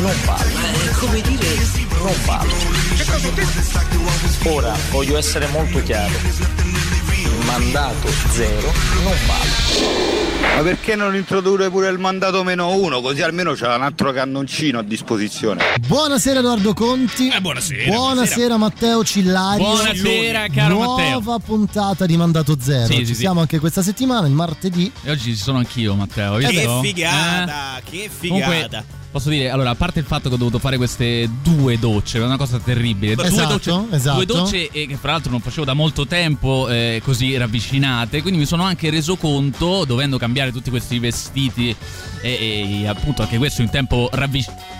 Non vale. È come dire. Non vale. Ora voglio essere molto chiaro. Il mandato zero non vale. Ma perché non introdurre pure il mandato meno uno? Così almeno c'è un altro cannoncino a disposizione. Buonasera Edoardo Conti. Eh, buonasera. Buonasera Matteo Cillario. Buonasera, caro Nuova Matteo. puntata di Mandato Zero. Sì, Ci sì, sì. siamo anche questa settimana, il martedì. E oggi ci sono anch'io, Matteo. hai Che figata, Eh? che Comunque, figata. Posso dire, allora, a parte il fatto che ho dovuto fare queste due docce, è una cosa terribile. due, Esatto, docce, esatto. due docce e che fra l'altro non facevo da molto tempo eh, così ravvicinate, quindi mi sono anche reso conto, dovendo cambiare tutti questi vestiti e, e appunto anche questo in tempo ravvicinato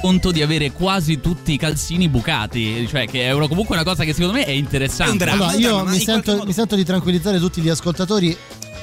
conto di avere quasi tutti i calzini bucati, cioè che è una- comunque una cosa che secondo me è interessante. È un dramma. Allora, io mi sento, mi sento di tranquillizzare tutti gli ascoltatori.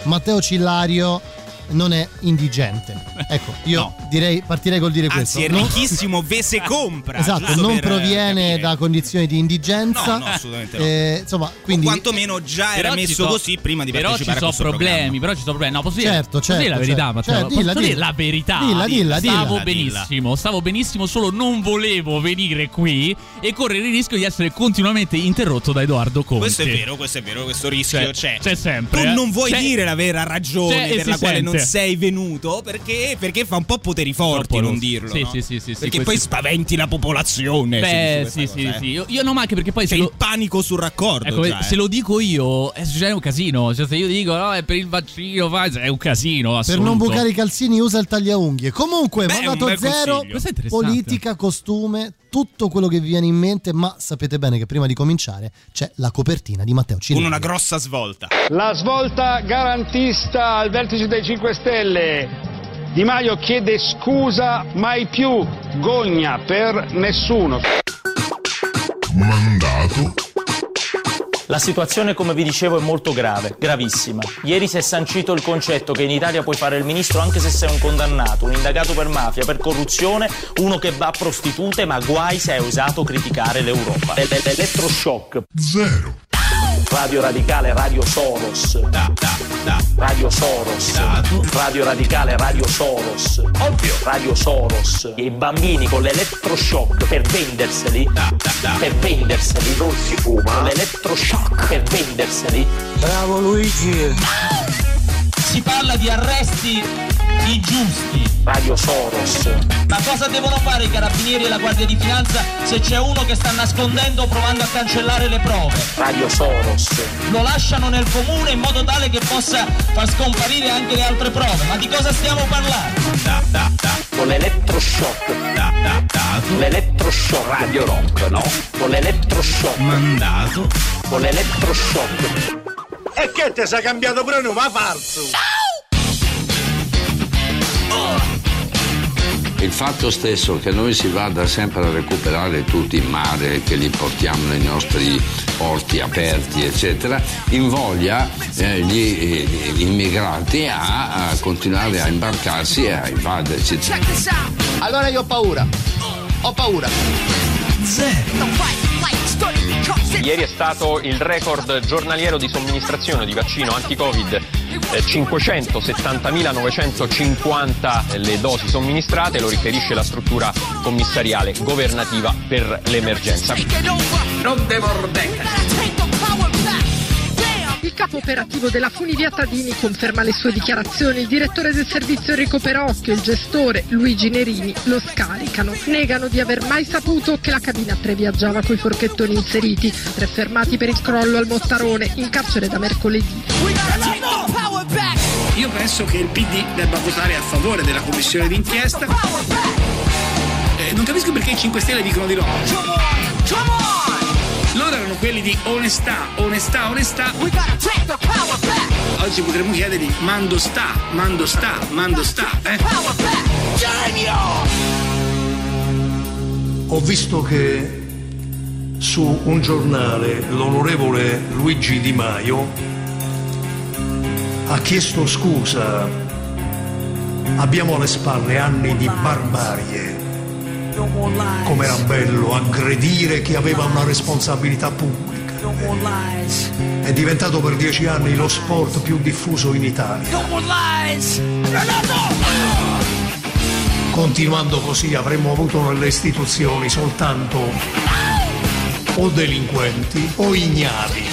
Matteo Cillario non è indigente. Ecco, io No. direi, partirei col dire Anzi, è questo. Non- ricchissimo, ve se compra. Esatto, non proviene capire. da condizioni di indigenza. No, no, assolutamente no. Eh, insomma, quindi O quantomeno già era messo so- così prima di però partecipare ci questo problemi, programma. però ci sono problemi. No, posso dire, Certo, posso dire certo, la verità, certo. Matteo? Cioè, posso dilla, dire dilla. la verità? Dilla, dilla, Stavo dilla. benissimo, stavo benissimo, solo non volevo venire qui e correre il rischio di essere continuamente interrotto da Edoardo Conti. Questo è vero, questo è vero, questo rischio Cioè, c'è. c'è sempre, Tu eh. non vuoi C'è- dire la vera ragione e per la quale non sei venuto perché, perché fa un po' poteri forti non lo- dirlo. sì, no? sì, sì, sì, sì, Perché poi spaventi la popolazione. Beh, sì, sì, cosa, sì. eh. Io, io no, ma anche perché poi C'è se lo, il panico sul raccordo. ecco, già, se eh. lo dico io, è succede un casino. Cioè, se io dico no, è per il vaccino, è un casino. per assoluto. non bucare i calzini usa il tagliaunghie. Comunque, Beh, mandato zero, politica, costume, tutto quello che vi viene in mente, ma sapete bene che prima di cominciare c'è la copertina di Matteo Con Cillario. una grossa svolta. La svolta garantista al vertice dei 5 Stelle. Di Maio chiede scusa mai più, gogna per nessuno. Mandato La situazione, come vi dicevo, è molto grave, gravissima. Ieri si è sancito il concetto che in Italia puoi fare il ministro anche se sei un condannato, un indagato per mafia, per corruzione, uno che va a prostitute, ma guai se hai osato criticare l'Europa. L'e- l'e- L'elettroshock, zero Radio Radicale, Radio Soros. Da, da, da. Radio Soros. Radio Radicale, Radio Soros. Ovvio. Radio Soros. I bambini con l'elettroshock per venderseli. Per venderseli. Non si fuma. Con l'elettroshock per venderseli. Bravo Luigi. Si parla di arresti ingiusti. Radio Soros. Ma cosa devono fare i carabinieri e la guardia di finanza se c'è uno che sta nascondendo provando a cancellare le prove? Radio Soros. Lo lasciano nel comune in modo tale che possa far scomparire anche le altre prove. Ma di cosa stiamo parlando? Da, da, da. Con l'elettroshock. Da, da, da. L'elettroshock. Radio Rock, no? Con l'elettroshock. Mandato. Con l'elettroshock. E che te sei cambiato pronome, ma falso? Il fatto stesso che noi si vada sempre a recuperare tutti in mare, che li portiamo nei nostri porti aperti, eccetera, invoglia eh, gli, eh, gli immigrati a, a continuare a imbarcarsi e a invaderci. Allora io ho paura. Ho paura. Ieri è stato il record giornaliero di somministrazione di vaccino anti-Covid, eh, 570.950 le dosi somministrate, lo riferisce la struttura commissariale governativa per l'emergenza. Non devo Il capo operativo della Funivia Tadini conferma le sue dichiarazioni. Il direttore del servizio Enrico Perocchio e il gestore Luigi Nerini lo scaricano. Negano di aver mai saputo che la cabina 3 viaggiava coi forchettoni inseriti. Tre fermati per il crollo al Mottarone, in carcere da mercoledì. Io penso che il PD debba votare a favore della commissione d'inchiesta. Eh, non capisco perché i 5 Stelle dicono di no. Loro erano quelli di onestà, onestà, onestà. Oggi potremmo chiedergli mando sta, mando sta, mando sta. Eh? Ho visto che su un giornale l'onorevole Luigi Di Maio ha chiesto scusa. Abbiamo alle spalle anni di barbarie. Com'era bello aggredire chi aveva una responsabilità pubblica. È diventato per dieci anni lo sport più diffuso in Italia. Continuando così avremmo avuto nelle istituzioni soltanto o delinquenti o ignavi.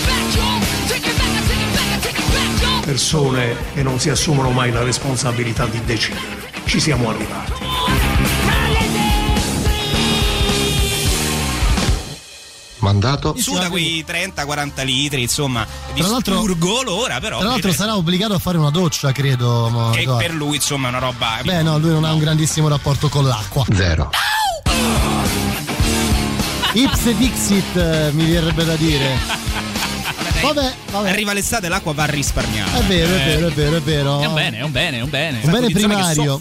Persone che non si assumono mai la responsabilità di decidere. Ci siamo arrivati. Mandato. Su da quei 30-40 litri, insomma, di Tra l'altro- spurgo l'ora, però. Tra l'altro sarà obbligato a fare una doccia, credo. che guarda. per lui, insomma, è una roba. Beh, no, lui non ha un grandissimo rapporto con l'acqua. Zero. Ips Dixit, eh, mi verrebbe da dire. Vabbè, vabbè. Arriva l'estate, l'acqua va risparmiata. È vero, è vero, è vero, è vero. È un bene, è un bene, è un bene. Un bene che primario.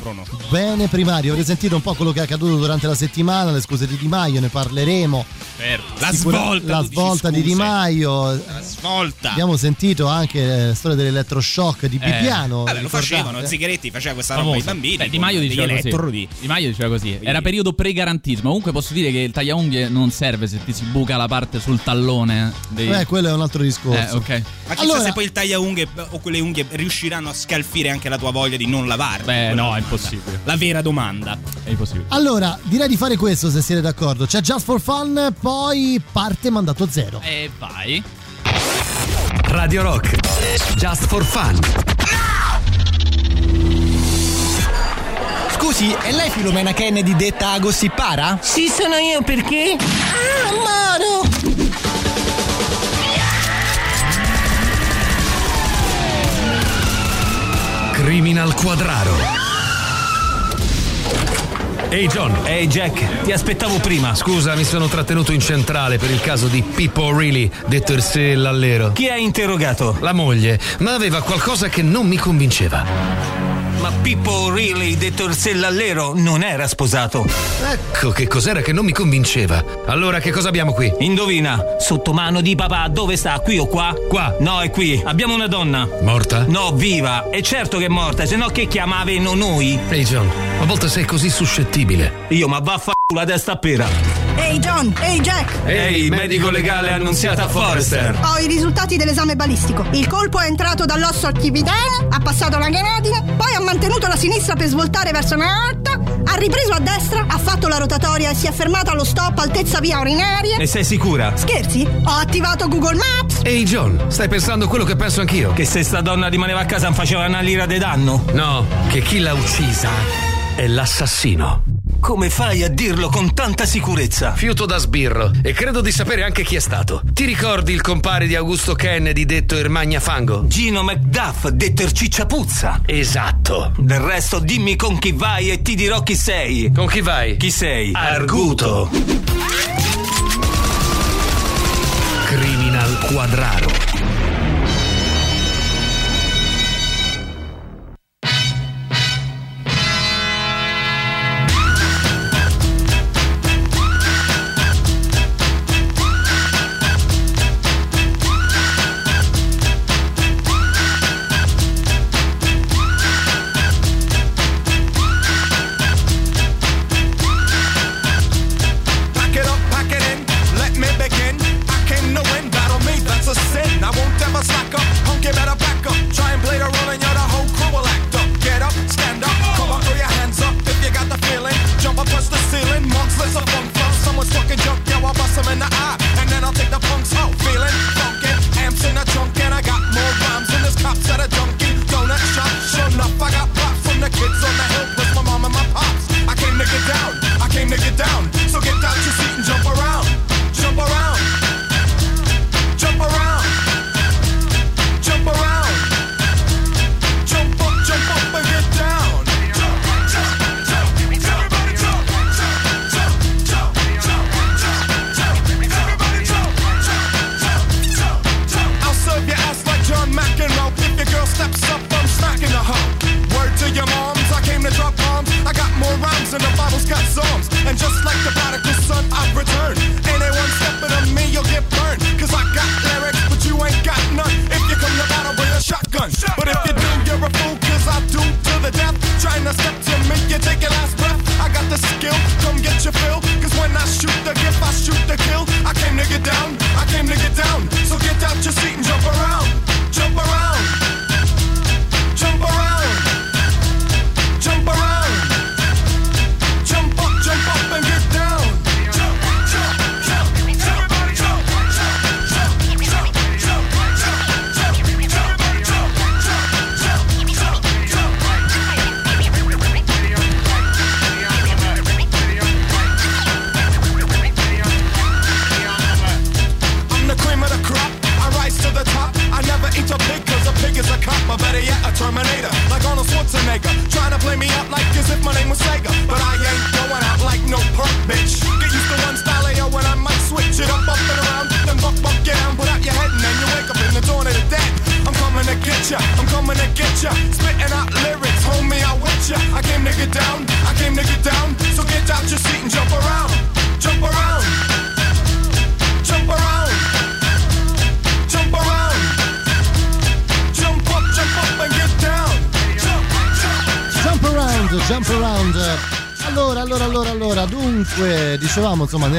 Bene primario. Avrei sentito un po' quello che è accaduto durante la settimana, le scuse di Di Maio, ne parleremo. Certo. La Sicura- svolta. La svolta di Di. Maio. La svolta. Abbiamo sentito anche la storia dell'elettroshock di Bibbiano. Vabbè, lo facevano, Zingaretti faceva questa roba ai bambini. Beh, Di Maio diceva così. Di Maio diceva così. Era periodo pre-garantismo. Comunque posso dire che il tagliaunghie non serve se ti si buca la parte sul tallone. Dei... Eh, quello è un altro discorso. Eh, ok. Ma chissà Allora- se poi il tagliaunghie o quelle unghie riusciranno a scalfire anche la tua voglia di non lavare. Beh, no, è impossibile. La vera domanda. È impossibile. Allora, direi di fare questo se siete d'accordo. C'è Just for Fun, poi parte mandato zero. E vai. Radio Rock. Just for fun. Scusi, è lei Filomena Kennedy detta Gossipara? Sì, sono io perché? Ah, Moro! Criminal Quadraro. Ehi John. Ehi Jack, ti aspettavo prima. Scusa, mi sono trattenuto in centrale per il caso di Pippo Reilly, detto il se l'allero. Chi hai interrogato? La moglie, ma aveva qualcosa che non mi convinceva. Ma Pippo O'Reilly, detto il sellallero, non era sposato. Ecco che cos'era che non mi convinceva. Allora che cosa abbiamo qui? Indovina, sotto mano di papà, dove sta? Qui o qua? Qua. No, è qui. Abbiamo una donna. Morta? No, viva. E certo che è morta, se no che chiamavano noi? Ehi John, a volte sei così suscettibile. Io, ma va a fa la testa a pera. Ehi John, ehi Jack! Ehi, medico legale annunziata a Forrester. Ho i risultati dell'esame balistico. Il colpo è entrato dall'osso archipitale, ha passato la granatide, poi ha mantenuto la sinistra per svoltare verso una alta, ha ripreso a destra, ha fatto la rotatoria e si è fermato allo stop altezza via urinaria. Ne sei sicura? Scherzi? Ho attivato Google Maps. Ehi John, stai pensando quello che penso anch'io? Che se sta donna rimaneva a casa non faceva una lira di danno? No, che chi l'ha uccisa è l'assassino. Come fai a dirlo con tanta sicurezza? Fiuto da sbirro e credo di sapere anche chi è stato. Ti ricordi il compare di Augusto Kennedy detto Ermagna Fango? Gino McDuff, detto il cicciapuzza. Esatto. Del resto dimmi con chi vai e ti dirò chi sei. Con chi vai? Chi sei? Arguto. Criminal Quadraro.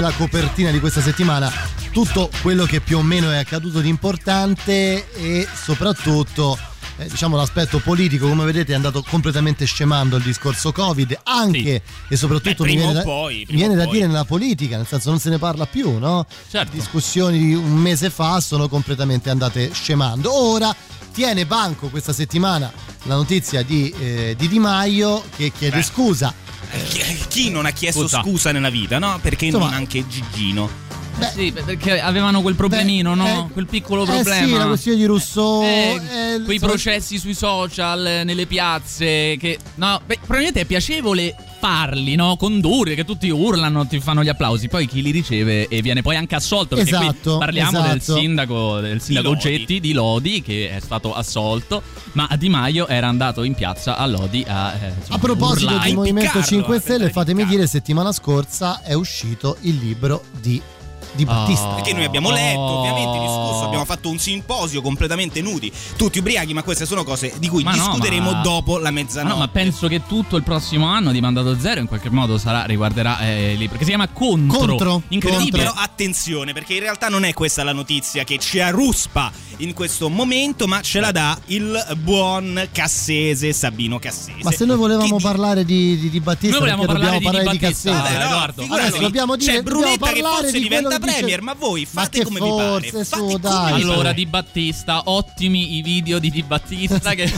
Nella copertina di questa settimana tutto quello che più o meno è accaduto di importante e soprattutto eh, diciamo l'aspetto politico come vedete è andato completamente scemando il discorso covid anche e soprattutto Beh, viene, da, poi, viene da dire nella politica nel senso non se ne parla più no? Certo. discussioni di un mese fa sono completamente andate scemando ora tiene banco questa settimana la notizia di, eh, di Di Maio che chiede Beh. scusa Chi, non ha chiesto Scusa. scusa nella vita, no? Perché Insomma- non anche Gigino? Eh sì, beh, perché avevano quel problemino, Beh, no? eh, quel piccolo eh problema. sì, la questione di Rousseau Eh, eh, quei insomma, processi sui social, eh, nelle piazze, che no, beh, probabilmente è piacevole farli, no? Condurre, che tutti urlano, ti fanno gli applausi, poi chi li riceve e viene poi anche assolto, perché qui Esatto, parliamo del esatto. sindaco, del sindaco Lodi. Getti di Lodi che è stato assolto, ma Di Maio era andato in piazza a Lodi a eh, insomma, A proposito urlare. di Movimento impiccarlo, 5 a Stelle, di fatemi dire, settimana scorsa è uscito il libro di, di Battista. Oh. Perché noi abbiamo letto, Oh. ovviamente, discusso, abbiamo fatto un simposio completamente nudi, tutti ubriachi, ma queste sono cose di cui Ma no, discuteremo ma- dopo la Ma mezzanotte. no, ma penso che tutto il prossimo anno di Mandato Zero in qualche modo sarà, riguarderà eh, libro che si chiama Contro. Contro. Incredibile. Però attenzione, perché in realtà non è questa la notizia che ci arruspa in questo momento, ma ce la dà il buon Cassese, Sabino Cassese. Ma se noi volevamo Che- parlare di, di, di Battista, Noi volevamo perché dobbiamo parlare parlare di di, Cassese? eh, no. Adesso dobbiamo dire- C'è dobbiamo Brunetta che parlare forse di diventa dice- premier, ma voi Ma fate che come forse, vi pare. su, Fate come dai. vi pare. Allora, Di Battista, ottimi i video di Di Battista che,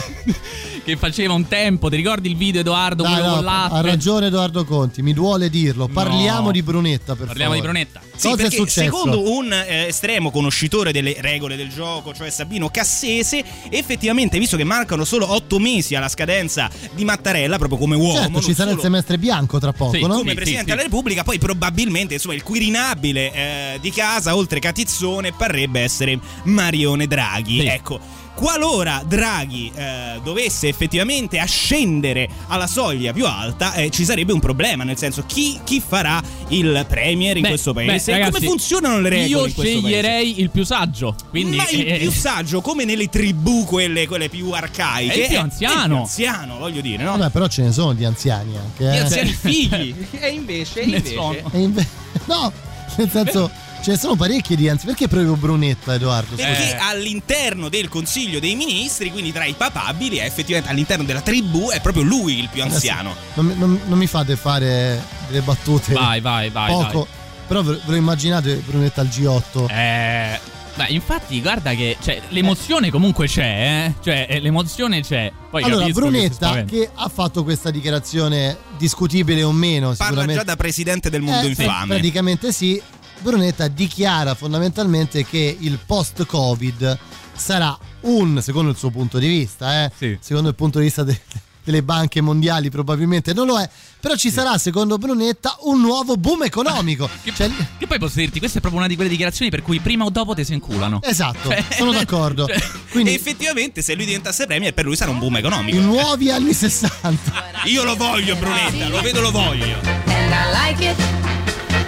che faceva un tempo. Ti ricordi il video, Edoardo? Dai, no, ha ragione Edoardo Conti, mi duole dirlo. Parliamo No. di Brunetta, per Parliamo di favore. Brunetta. Sì, Cosa è perché successo? secondo un eh, estremo conoscitore delle regole del gioco, cioè Sabino Cassese, effettivamente, visto che mancano solo otto mesi alla scadenza di Mattarella, proprio come uomo, Certo, ci sarà il solo semestre bianco tra poco, Sì, no? come Sì, Presidente sì, della Repubblica, poi probabilmente insomma, il quirinabile eh, di casa, oltre Catizzone, parrebbe essere Marione Draghi. Sì. Ecco. Qualora Draghi eh, dovesse effettivamente ascendere alla soglia più alta, eh, ci sarebbe un problema, nel senso chi, chi farà il premier in Beh, questo paese? beh, E ragazzi, come funzionano le regole Io in questo paese? sceglierei il più saggio. Quindi, Ma il eh, più saggio, come nelle tribù, quelle, quelle più arcaiche, È il più è anziano. il più anziano, voglio dire, no? Vabbè, però ce ne sono di anziani anche. Gli eh. anziani figli. e invece, Ne invece sono. E inve- no, nel senso, ce ne sono parecchi di anziani. Perché proprio Brunetta, Edoardo? Perché Eh. all'interno del Consiglio dei Ministri, quindi tra i papabili, è effettivamente all'interno della tribù, è proprio lui il più anziano. Non, mi- non- non mi fate fare delle battute. Vai, vai, vai. Poco. Però ve, ve lo immaginate Brunetta al G8? Eh, beh, infatti, guarda che cioè, l'emozione comunque c'è, eh? Cioè, eh, l'emozione c'è. Poi allora, che Brunetta spaventa. che ha fatto questa dichiarazione discutibile o meno, Parla sicuramente. già da presidente del mondo Eh, infame. praticamente sì. Brunetta dichiara fondamentalmente che il post-Covid sarà un, secondo il suo punto di vista, eh, Sì. secondo il punto di vista de- delle banche mondiali probabilmente non lo è, però ci sarà secondo Brunetta un nuovo boom economico. Che, Cioè, che poi posso dirti, questa è proprio una di quelle dichiarazioni per cui prima o dopo te se inculano. esatto, Cioè- sono d'accordo. cioè- Quindi E effettivamente, se lui diventasse premier, per lui sarà un boom economico. i nuovi anni 60. Io lo voglio, Brunetta, lo vedo, lo voglio. And I like it,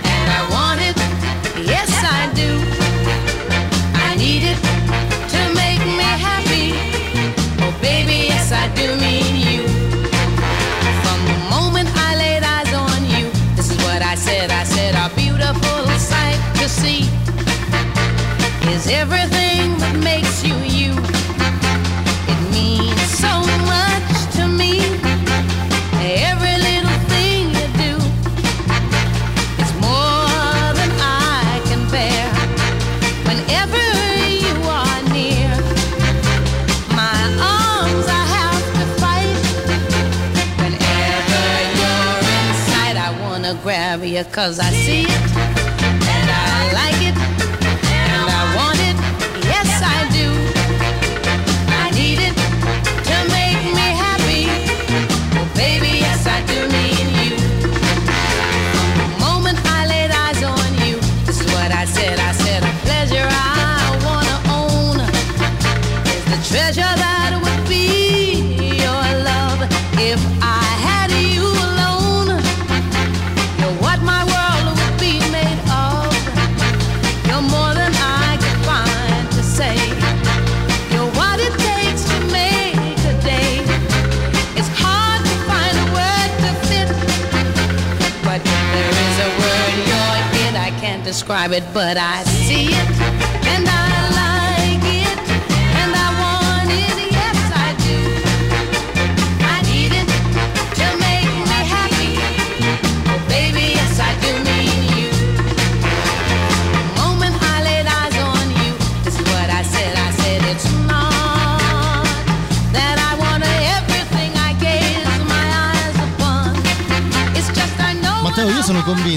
and I want it, yes I do. I need it to make me happy. Oh baby, yes I do is everything that makes you you. It means so much to me. Every little thing you do is more than I can bear. Whenever you are near, my arms I have to fight. Whenever you're in sight, I wanna grab you 'cause I see it describe it, but I see it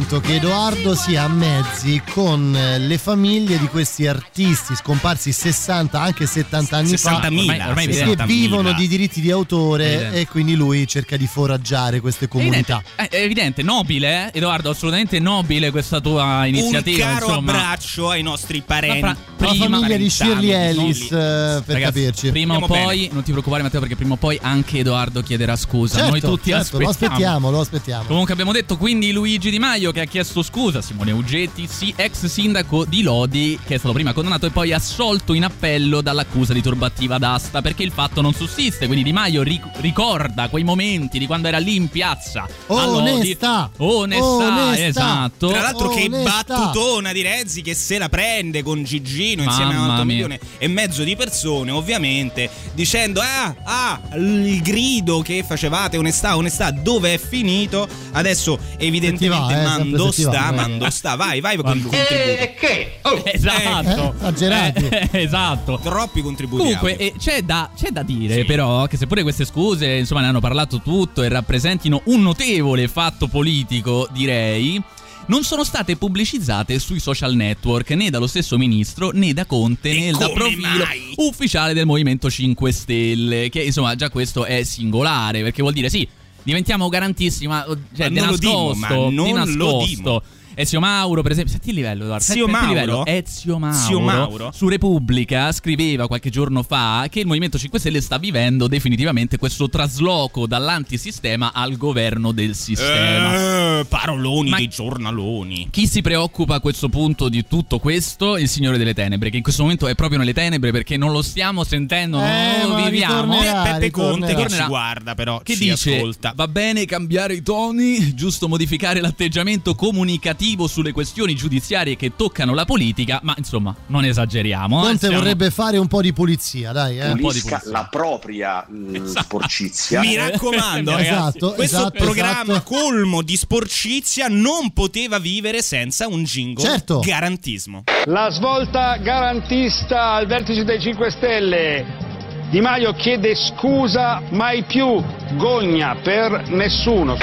convinto che Edoardo sia a mezzi con eh, le famiglie di questi artisti scomparsi 60, anche 70 anni fa, 60.000, ormai- ormai che 70.000. vivono di diritti di autore Evidente. e quindi lui cerca di foraggiare queste comunità. Eh, È evidente, nobile, eh? Edoardo, assolutamente nobile questa tua iniziativa. Un caro insomma. abbraccio ai nostri parenti. La prima- famiglia di Shirley Ellis, eh, per Ragazzi, capirci. Prima o poi, bene. non ti preoccupare Matteo perché prima o poi anche Edoardo chiederà scusa. Certo, Noi tutti certo, lo aspettiamo, lo aspettiamo. Comunque abbiamo detto quindi Luigi Di Maio che ha chiesto scusa, Simone Ugetti, sì, ex sindaco di Lodi che è stato prima condannato e poi assolto in appello dall'accusa di turbativa d'asta perché il fatto non sussiste, quindi Di Maio ric- ricorda quei momenti di quando era lì in piazza a Lodi. Onestà. Onestà, Onestà. esatto. Tra l'altro, che Onestà. battutona di Rezzi che se la prende con Gigino insieme a un Mamma milione e mezzo di persone, ovviamente, dicendo: Ah, ah, il grido che facevate, onestà, onestà, dove è finito? Adesso, evidentemente, va, eh, mando sta, mando sta, vai, vai con il contributo. che? Esatto. Eh, esagerati. Eh, esatto. Troppi contributi. Comunque eh, c'è, da, c'è da dire però che seppure queste scuse insomma ne hanno parlato tutto e rappresentino un notevole fatto politico direi non sono state pubblicizzate sui social network né dallo stesso ministro né da Conte né da come profilo mai? ufficiale del Movimento 5 Stelle che insomma già questo è singolare perché vuol dire sì diventiamo garantissimi ma cioè, Ma di non lo dimo, nascosto ma di non lo nascosto dimo. Ezio Mauro, per esempio, senti il livello, Edoardo. Zio senti il Mauro? livello. Ezio Mauro, Mauro? su Repubblica scriveva qualche giorno fa che il Movimento 5 Stelle sta vivendo definitivamente questo trasloco dall'antisistema al governo del sistema. Eh, paroloni Ma- dei giornaloni. Chi si preoccupa a questo punto di tutto questo? Il Signore delle Tenebre, che in questo momento è proprio nelle tenebre perché non lo stiamo sentendo, Eh, non lo ma viviamo. Peppe Conte che ci guarda, però Che ci dice ascolta. va bene cambiare i toni, giusto modificare l'atteggiamento comunicativo sulle questioni giudiziarie che toccano la politica, ma insomma non esageriamo. eh, Conte stiamo- vorrebbe fare un po' di pulizia, dai. Eh. po' di pulizia. la propria mh, sporcizia. Mi raccomando, ragazzi, Esatto, questo esatto, programma esatto. colmo di sporcizia non poteva vivere senza un jingle Certo. garantismo. La svolta garantista al vertice dei 5 Stelle. Di Maio chiede scusa mai più, gogna per nessuno.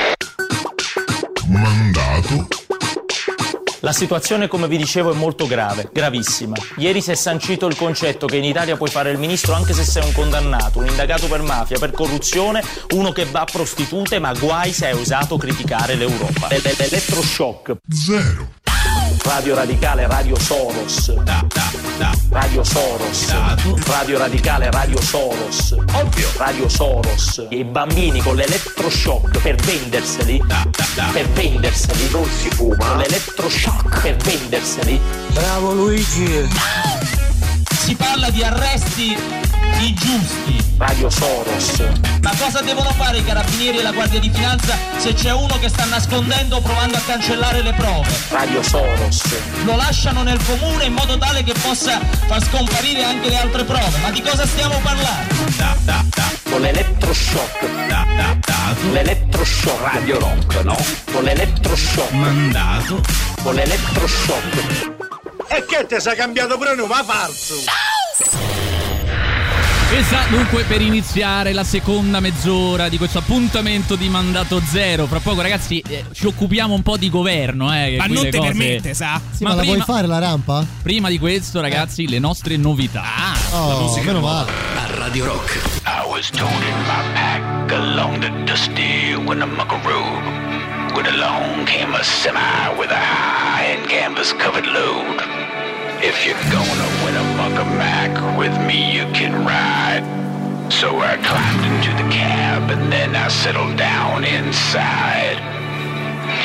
Mandato La situazione, come vi dicevo, è molto grave, gravissima. Ieri si è sancito il concetto che in Italia puoi fare il ministro anche se sei un condannato, un indagato per mafia, per corruzione, uno che va a prostitute, ma guai se hai osato criticare l'Europa. L'e- L'elettroshock. Zero Radio Radicale, Radio Soros. Radio Soros. Radio Radicale, Radio Soros. Ovvio. Radio Soros. E i bambini con l'elettroshock per venderseli. Per venderseli. Non si fuma. Con l'elettroshock per venderseli. Bravo Luigi. Si parla di arresti ingiusti. Radio Soros. Ma cosa devono fare i carabinieri e la guardia di finanza se c'è uno che sta nascondendo o provando a cancellare le prove? Radio Soros. Lo lasciano nel comune in modo tale che possa far scomparire anche le altre prove. Ma di cosa stiamo parlando? Con l'elettroshock. L'elettroshock. Radio Rock, no? Con l'elettroshock. Mandato. Con l'elettroshock. E che te sei cambiato pure nome, falso? Esatto, dunque per iniziare la seconda mezz'ora di questo appuntamento di mandato zero. Fra poco, ragazzi, eh, ci occupiamo un po' di governo, eh. che Ma non te cose- permette, sa? Sì, ma, la vuoi fare la rampa? prima di questo, ragazzi, le nostre novità. Oh, meno male. a Radio Rock. I was toting my pack along the dusty Winnemucca Road. When along came a semi with a high-end canvas-covered load. If you're gonna win a buck a Mac with me, you can ride. So I climbed into the cab and then I settled down inside.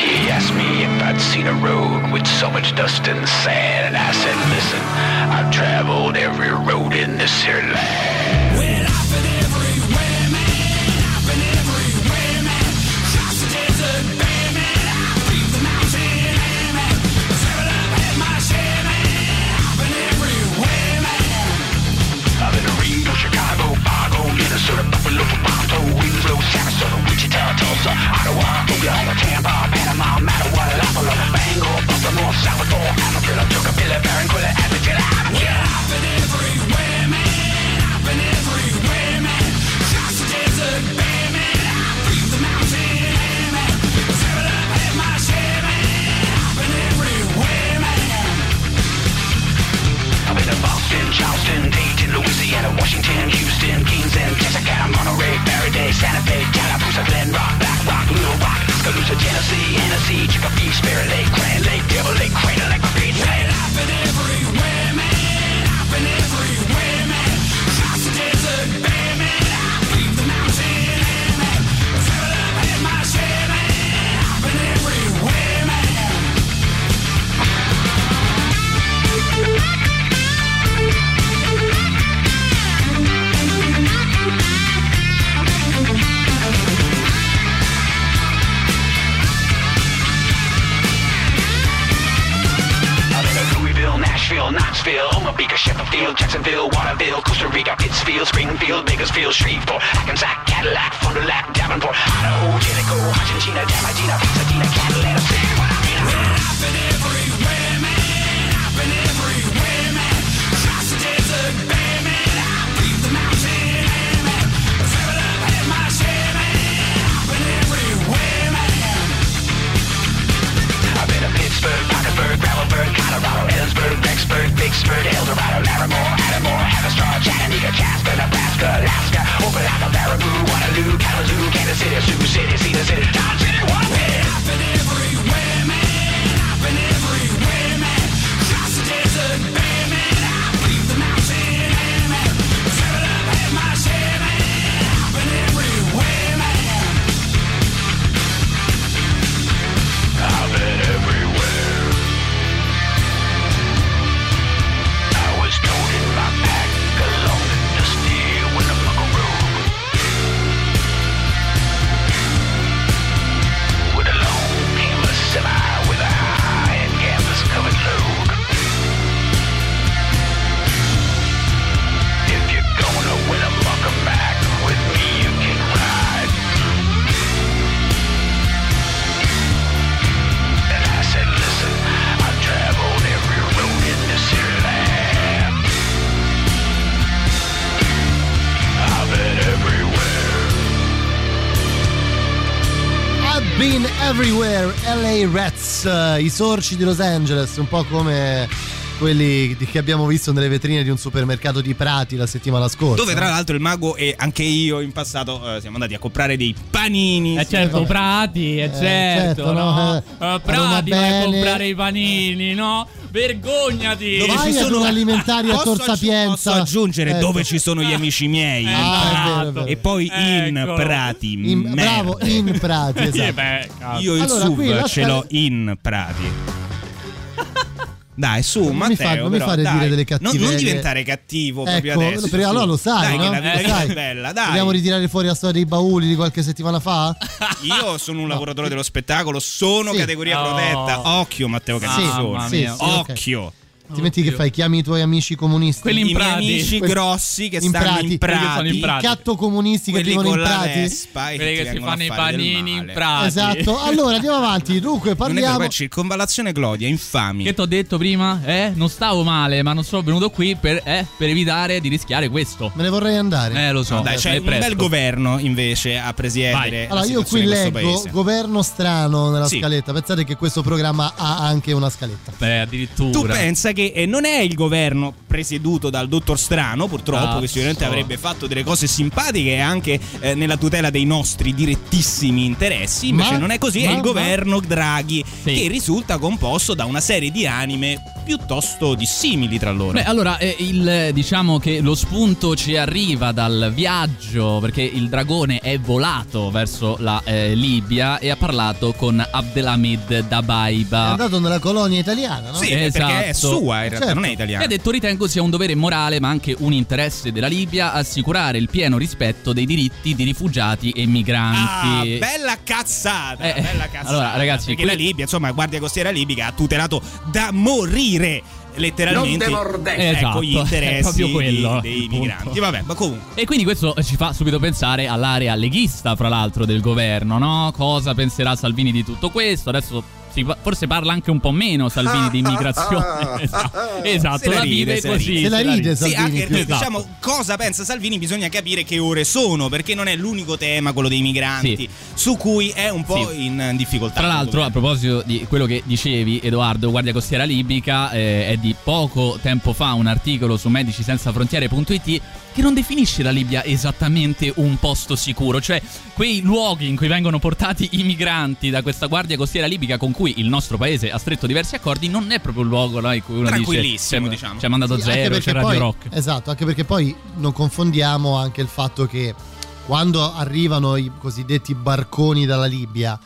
He asked me if I'd seen a road with so much dust and sand, and I said, listen, I've traveled every road in this here land. Söder, Buffalo, Toronto, Winslow, Sarasota, Wichita, Tulsa, Ottawa, Oklahoma, Tampa, Panama, Mattawa, Buffalo, Bangor, Baltimore, Salvador, Amarillo, Tocopilla, Barranquilla, Atlanta, I've been everywhere, man. I've everywhere, man. Across the desert, man. I through the mountain, man. Seven up, had my share. I've been everywhere, man. I've been a boss. Charleston, Dayton, Louisiana, Washington, Houston, Kings and Texarkana, Monterey, Faraday, Santa Fe, Tallapoosa, Glen Rock, Black Rock, Little Rock, Tuscaloosa, Tennessee, Hennessy, Chicopee, Spirit Lake, Grand Lake, Devil Lake, Crater Lake, Repeat, man. I've been everywhere, Knoxville, Sheffield, Jacksonville, Waterville, Costa Rica, Pittsfield, Springfield, Bakersfield, Shreveport, Hackensack, Cadillac, Fond du Lac, Davenport, Idaho, Jericho, Argentina, Diamantina, Pasadena, Catalina, see what I mean? Parkersburg, Colorado, Ellensburg, Rexburg, Vicksburg, Eldorado, Larimore, Adamore, Haverstraw, Chattanooga, Jasper, Nebraska, Alaska, Opelika, Baraboo, Waterloo, Kalamazoo, Kansas City, Sioux City, Cedar City, Dodge City, Winnipeg. I've LA Rats, eh, i sorci di Los Angeles, un po' come quelli che abbiamo visto nelle vetrine di un supermercato di Prati la settimana scorsa. Dove tra l'altro il mago e anche io in passato eh, siamo andati a comprare dei panini. Eh certo, Prati, eh, certo, certo, no? no? Eh, Prati vai a comprare i panini, no? Vergognati! Dove Vai ci sono alimentari a Posso Tor Sapienza. Posso aggiungere Ecco. dove ci sono gli amici miei. Ah, è Prati. vero, è vero. E poi in Ecco. Prati. In- bravo, in Prati, esatto. Eh beh. Io il Allora, sub ce l'ho in Prati. Dai, su, Non mi Matteo. fa- non mi però, fare dai. dire delle Non- Non, cattiverie. diventare cattivo proprio Ecco, adesso. perché allora lo sai, dai, no? che la vita sai. è bella, dai. Vogliamo ritirare fuori la storia dei bauli di qualche settimana fa? Io sono un lavoratore dello spettacolo, sono Sì. categoria Oh. protetta. Occhio, Matteo Sì, Canzone. sì, sì, ok. Occhio. Ti metti che fai? Chiami i tuoi amici comunisti? Quelli in I Prati. amici grossi che in stanno Prati. in che Prati. I catto comunisti che quelli vivono con in Prati? Vespa e Quelli ti che si fanno i panini in. Prati. Esatto. Allora andiamo avanti. Dunque Non è vero, parliamo. poi circonvallazione Glodia, infami. Che ti ho detto prima? Eh? Non stavo male, ma non sono venuto qui per, eh, per evitare di rischiare questo. Me ne vorrei andare. Eh, lo so. No, dai, c'è è un bel governo invece a presiedere. Allora, la io qui leggo governo strano nella Sì. scaletta. Pensate che questo programma ha anche una scaletta. Beh, addirittura. Tu pensa che eh, non è il governo presieduto dal dottor Strano, purtroppo, Cazzo. che sicuramente avrebbe fatto delle cose simpatiche anche eh, nella tutela dei nostri direttissimi interessi. Invece Ma- non è così, è ma- il governo Draghi, Sì. che risulta composto da una serie di anime piuttosto dissimili tra loro. Beh, allora, eh, il, diciamo che lo spunto ci arriva dal viaggio, perché il dragone è volato verso la eh, Libia e ha parlato con Abdelhamid È Dabaiba. andato nella colonia italiana, no? sì, eh, perché è esatto. Sua in realtà, Certo. non è E italiana. ha detto ritengo sia un dovere morale ma anche un interesse della Libia assicurare il pieno rispetto dei diritti di rifugiati e Ah, migranti. bella cazzata, Eh, bella cazzata. allora, ragazzi, perché qui- la Libia, insomma, Guardia Costiera Libica ha tutelato da morire letteralmente Non te mordere. ecco Esatto, gli interessi proprio quello, dei punto. migranti. Vabbè, ma comunque E quindi questo ci fa subito pensare all'area leghista, fra l'altro, del governo, no? Cosa penserà Salvini di tutto questo? Adesso Sì, forse parla anche un po' meno Salvini di immigrazione. esatto, esatto, Se la la ride, vive se la così. ride. Se la ride Sì, Salvini. anche perché, Esatto. diciamo cosa pensa Salvini bisogna capire che ore sono perché non è l'unico tema quello dei migranti Sì. su cui è un po' Sì. in difficoltà. Tra l'altro, a proposito di quello che dicevi, Edoardo, Guardia Costiera Libica, eh, è di poco tempo fa un articolo su medicisenzafrontiere.it che non definisce la Libia esattamente un posto sicuro, cioè quei luoghi in cui vengono portati i migranti da questa Guardia Costiera Libica con cui il nostro paese ha stretto diversi accordi, non è proprio un luogo no, in cui uno dice Tranquillissimo, "C'è- diciamo." Ci ha mandato Sì, zero, c'è Radio poi- Rock. Esatto, anche perché poi non confondiamo anche il fatto che quando arrivano i cosiddetti barconi dalla Libia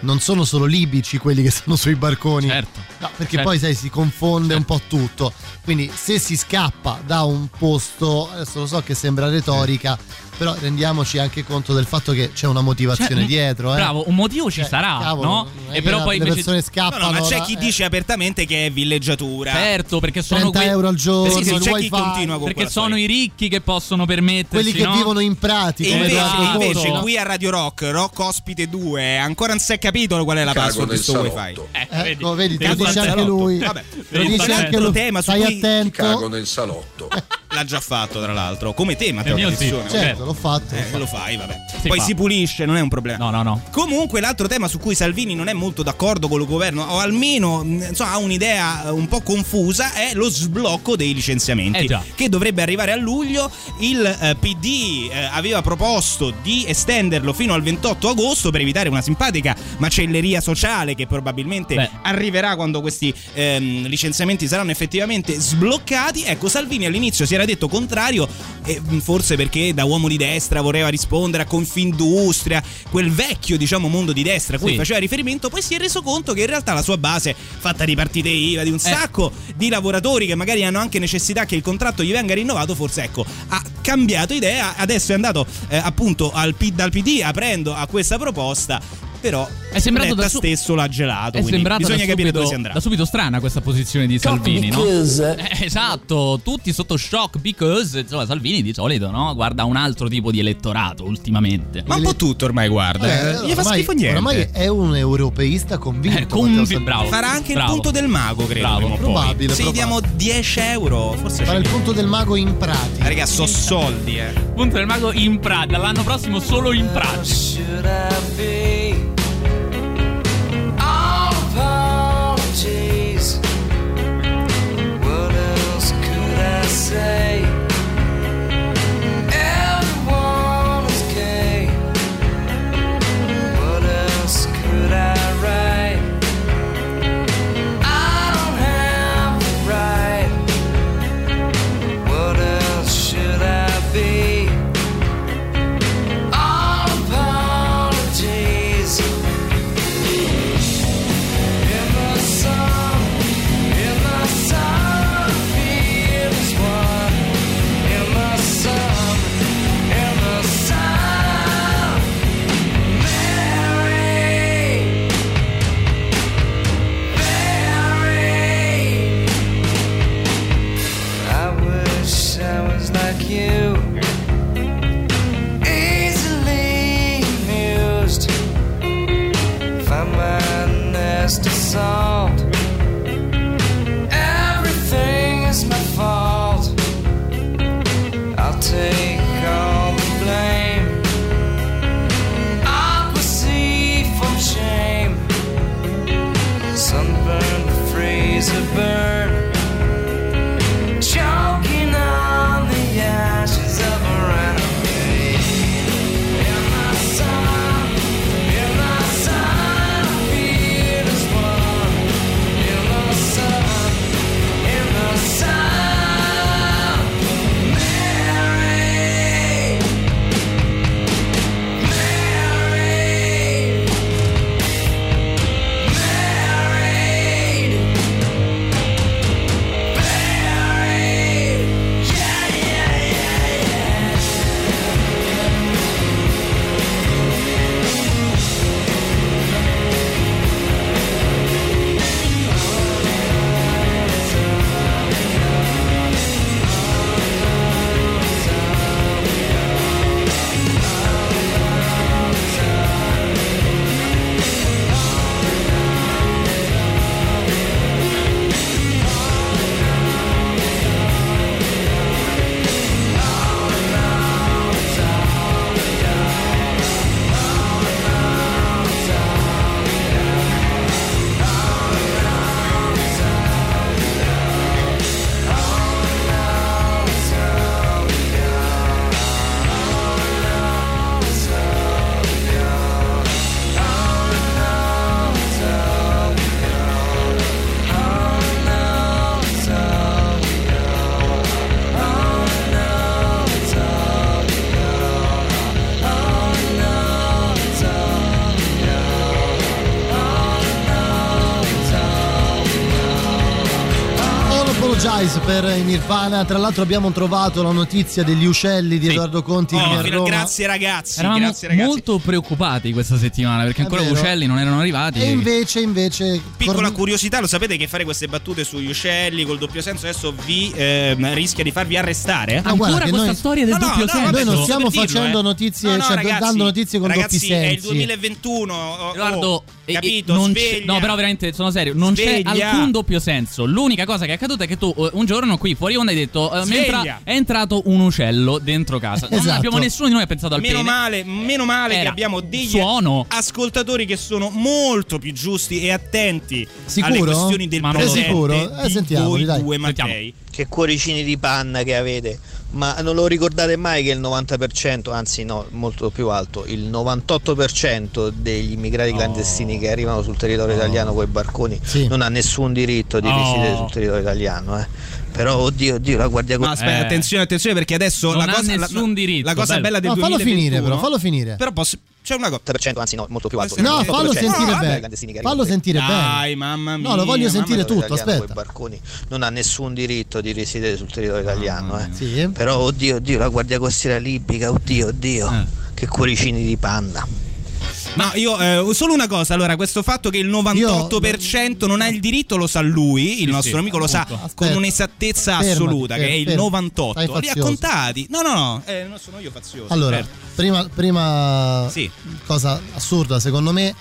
non sono solo libici quelli che sono sui barconi. Certo. No, perché Certo. poi sai si confonde un po' tutto. Quindi se si scappa da un posto, adesso lo so che sembra retorica, però rendiamoci anche conto del fatto che c'è una motivazione Cioè, dietro. eh. Bravo, un motivo ci Cioè, sarà, cavolo, no? E che però poi le invece persone No, scappano. no, ma c'è chi eh. dice apertamente che è villeggiatura. Certo, perché sono 30 quei- euro al giorno, Sì, sì, il c'è chi wifi. continua con perché sono storia. i ricchi che possono permettersi quelli che no? vivono in prati E invece, invece qui a Radio Rock, Rock Ospite 2, ancora non si è capito qual è la password di nel sto salotto. wifi. Eh, Ecco, vedi, te lo dice anche lui. Vabbè, lo dice anche lui. Stai attento. Cago nel salotto. l'ha già fatto, tra l'altro. Come tema, Il mio sì, tradizione. Certo, l'ho fatto. Eh, lo fai, vabbè. Si Poi fa. si pulisce, non è un problema. No, no, no. Comunque, l'altro tema su cui Salvini non è molto d'accordo con il governo, o almeno mh, insomma, ha un'idea eh, un po' confusa, è lo sblocco dei licenziamenti. Eh già. Che dovrebbe arrivare a luglio. Il eh, PD eh, aveva proposto di estenderlo fino al 28 agosto per evitare una simpatica macelleria sociale che probabilmente Beh. arriverà quando questi ehm, licenziamenti saranno effettivamente sbloccati. Ecco, Salvini all'inizio si era detto contrario, e mh, forse perché da uomo di destra voleva rispondere a Confindustria, quel vecchio diciamo mondo di destra a cui Sì. faceva riferimento, poi si è reso conto che in realtà la sua base fatta di partite IVA, di un sacco di lavoratori che magari hanno anche necessità che il contratto gli venga rinnovato, forse ecco, ha cambiato idea, adesso è andato eh, appunto al P- dal PD aprendo a questa proposta, però È sembrato da su- stesso l'ha gelato, È quindi sembrata bisogna capire subito, dove si andrà. da subito strana questa posizione di Salvini, no? Eh, esatto, tutti sotto shock because insomma Salvini di solito, no? Guarda un altro tipo di elettorato ultimamente. Ma un po' tutto ormai guarda, Eh, gli fa ormai- schifo niente. Ormai è un europeista convinto. Eh, convi- bravo. Farà anche Bravo. il punto del mago, credo. Bravo. Probabile, Se gli diamo 10 euro, forse Fare ci il punto del mago in pratica. Raga, so soldi, eh. Punto del mago in Praga, l'anno prossimo solo in Praga. Apologize per i Nirvana. Tra l'altro abbiamo trovato la notizia degli uccelli di Edoardo Conti Oh, fino- Roma. grazie ragazzi, Eravamo grazie ragazzi. molto preoccupati questa settimana perché ancora gli uccelli non erano arrivati. E invece, invece Piccola Corn- curiosità, lo sapete che fare queste battute sugli uccelli col doppio senso adesso vi ehm, rischia di farvi arrestare? Ma guarda che noi- No, no, no, vabbè, noi non stiamo facendo eh. notizie, No, no, cioè ragazzi, dando notizie con ragazzi, doppi è il sensi. 2021. oh, Edoardo, oh, e- e capito? non no, però veramente sono serio. Non Sveglia. c'è alcun doppio senso. L'unica cosa che è accaduta è che tu un giorno qui fuori onda hai detto: eh, mi è, entra- Sveglia. è entrato un ucello dentro casa. Non Esatto. abbiamo nessuno di noi ha pensato al Meno pene. male, meno male che Era abbiamo degli suono. ascoltatori che sono molto più giusti e attenti alle Sicuro? questioni del Ma presente sicuro? Eh, voi dai. due Sentiamo. Mattei. Che cuoricini di panna che avete, ma non lo ricordate mai che il 90%, anzi no, molto più alto, il 98% degli immigrati clandestini che arrivano sul territorio italiano con i barconi non ha nessun diritto di Oh. risiedere sul territorio italiano, eh. Però oddio, oddio, la guardia No, aspetta, Eh. attenzione, attenzione perché adesso Non la ha cosa, la- nessun la, diritto, la cosa bello. bella del No, fallo 2021 finire, però, fallo finire. Però posso c'è una cosa. 98%, anzi no, molto più alto. No, fallo 98% sentire bene. Fallo sentire Dai, bene. mamma mia. No, lo voglio sentire tutto, aspetta. barconi non ha nessun diritto di risiedere sul territorio italiano, eh. Sì. Però oddio, oddio, la guardia costiera libica, oddio, oddio. Eh. Che cuoricini di panna. No, io eh, solo una cosa, allora, questo fatto che il 98% non ha il diritto lo sa lui, il nostro sì, amico lo sa appunto. con Aspetta. un'esattezza Fermati, assoluta, che è il fermo. 98. Stai Li ha contati. No, no, no, eh, non sono io fazioso. Allora, certo. prima, prima Sì. cosa assurda secondo me,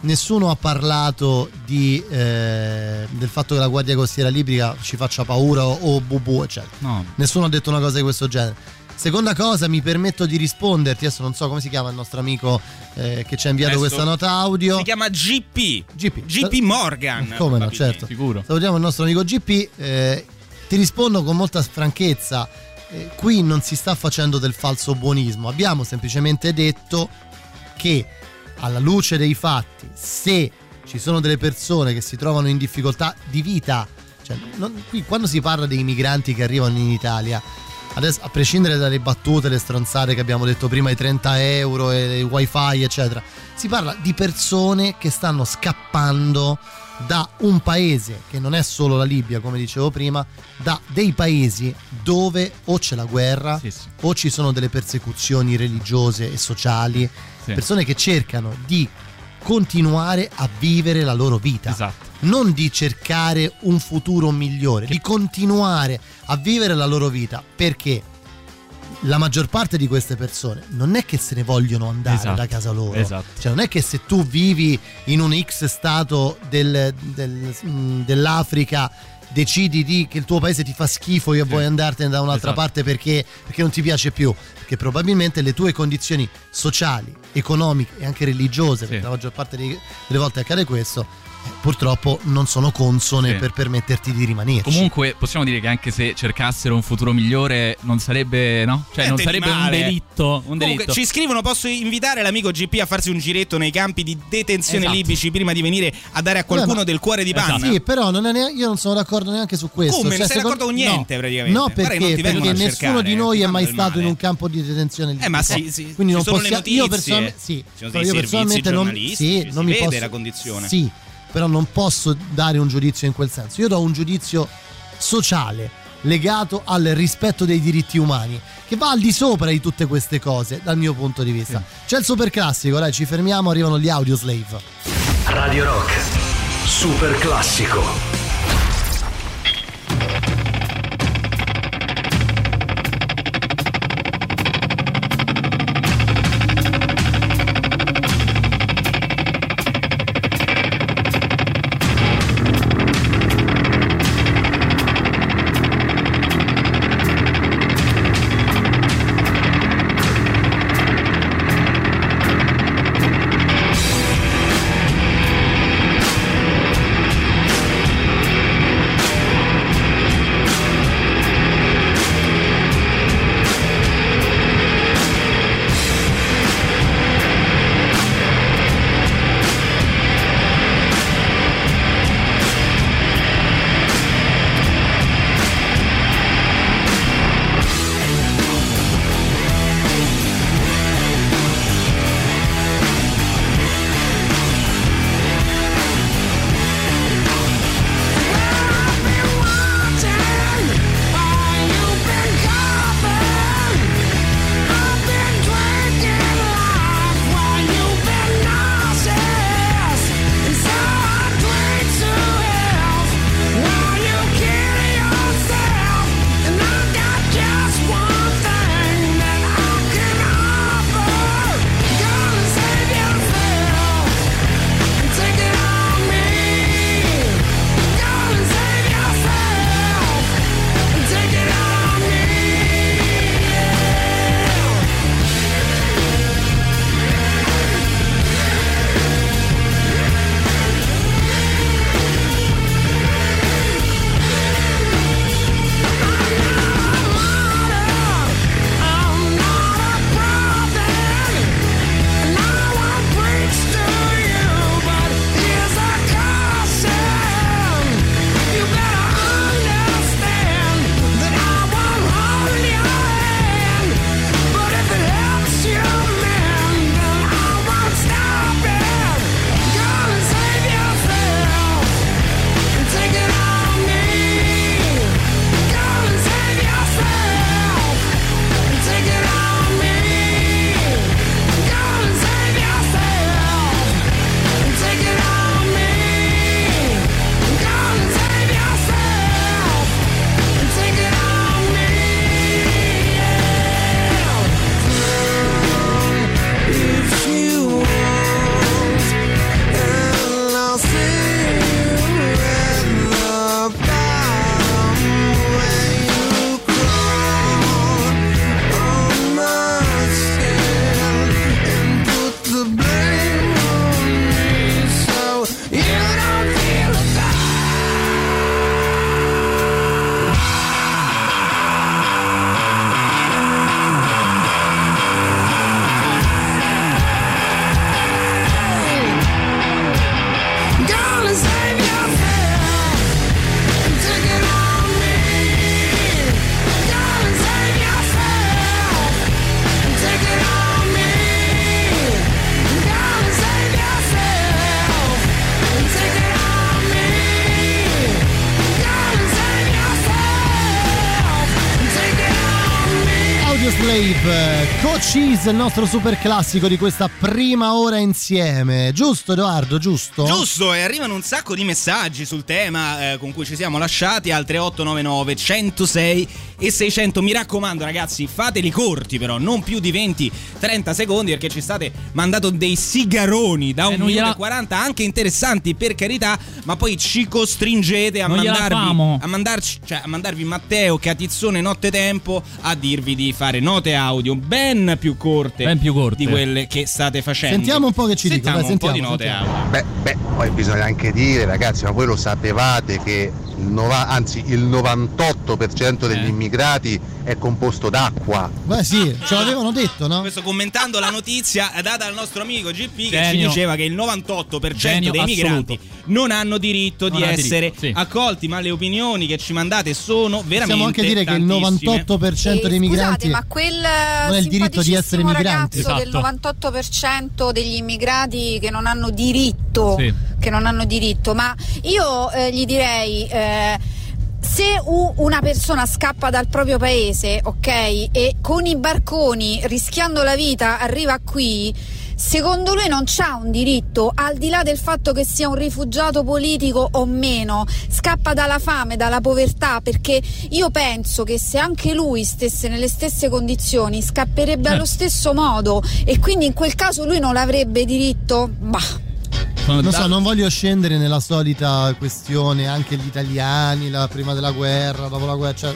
nessuno ha parlato di, eh, del fatto che la Guardia Costiera Libica ci faccia paura o, o bubu, eccetera. No. Nessuno ha detto una cosa di questo genere. Seconda cosa, mi permetto di risponderti, adesso non so come si chiama il nostro amico eh, che ci ha inviato Adesso questa nota audio. Si chiama GP. GP. GP Morgan. Come no, certo. Salutiamo il nostro amico GP. eh, ti rispondo con molta franchezza. eh, qui non si sta facendo del falso buonismo. Abbiamo semplicemente detto che alla luce dei fatti, se ci sono delle persone che si trovano in difficoltà di vita, cioè, non- qui quando si parla dei migranti che arrivano in Italia, adesso a prescindere dalle battute, le stronzate che abbiamo detto prima, i 30 euro e i wifi, eccetera, si parla di persone che stanno scappando da un paese che non è solo la Libia, come dicevo prima, da dei paesi dove o c'è la guerra o ci sono delle persecuzioni religiose e sociali, Sì. persone che cercano di continuare a vivere la loro vita. Esatto. Non di cercare un futuro migliore, di continuare a vivere la loro vita perché la maggior parte di queste persone non è che se ne vogliono andare Esatto, da casa loro. esatto. Cioè, non è che se tu vivi in un X stato del- del- mm, dell'Africa decidi di, che il tuo paese ti fa schifo e vuoi andartene da un'altra Esatto. parte perché, perché non ti piace più. Perché probabilmente le tue condizioni sociali, economiche e anche religiose, perché la maggior parte delle volte accade questo, purtroppo non sono consone Sì. per permetterti di rimanerci. Comunque possiamo dire che anche se cercassero un futuro migliore non sarebbe, no? Cioè non Niente di sarebbe un delitto, un Comunque, delitto. ci scrivono: posso invitare l'amico GP a farsi un giretto nei campi di detenzione Esatto. libici prima di venire a dare a qualcuno Vabbè, ma- del cuore di panna? Sì, però non è neanche- io non sono d'accordo neanche su questo. Come? Non Cioè, sei secondo- d'accordo con niente, no. praticamente? No, perché, non perché a nessuno cercare, di noi è mai stato male. in un campo di detenzione Eh, ma libico. sì, sì, Quindi ci non sono le possiamo, notizie, io personalmente, sì, ci sono dei io servizi personalmente non, giornalistici, sì, si non mi vede posso, la condizione. Sì, però non posso dare un giudizio in quel senso. Io do un giudizio sociale legato al rispetto dei diritti umani che va al di sopra di tutte queste cose dal mio punto di vista. C'è il super classico, dai, ci fermiamo, arrivano gli audio slave. Radio Rock, super classico. Coaches, il nostro super classico di questa prima ora insieme. Giusto Edoardo, giusto? Giusto, e arrivano un sacco di messaggi sul tema eh, con cui ci siamo lasciati, altre 899 106 e 600. Mi raccomando ragazzi, fateli corti però, non più di 20-30 secondi perché ci state mandando dei sigaroni da un Eh, non minuto gliela- e 40, anche interessanti per carità, ma poi ci costringete a Non mandarvi, a, mandarci, cioè, a mandarvi Matteo Catizzone Nottetempo a dirvi di fare note audio ben più corte, Ben più corte. di quelle che state facendo. Sentiamo un po' che ci dicono, Sentiamo dai, un po' di sentiamo, note sentiamo. Beh, beh, poi bisogna anche dire, ragazzi, ma voi lo sapevate che il nova- anzi il 98% degli Eh. immigrati è composto d'acqua. Beh sì, ce l'avevano detto, no? Questo commentando la notizia data dal nostro amico GP che ci Genio. diceva che il 98% Genio dei migranti assoluto. Non hanno diritto Non di ha essere diritto, sì. accolti, ma le opinioni che ci mandate sono veramente Possiamo anche dire che il tantissime. 98% dei migranti Scusate, ma quel non è il diritto di essere migranti. ragazzo del 98% degli immigrati che non hanno diritto, Sì. che non hanno diritto, ma io eh, gli direi eh, se una persona scappa dal proprio paese, ok, e con i barconi rischiando la vita arriva qui, Secondo lui non c'ha un diritto, al di là del fatto che sia un rifugiato politico o meno, scappa dalla fame, dalla povertà, perché io penso che se anche lui stesse nelle stesse condizioni scapperebbe allo stesso modo e quindi in quel caso lui non avrebbe diritto? Bah. Non so, non voglio scendere nella solita questione, anche gli italiani, la prima della guerra, dopo la guerra, cioè,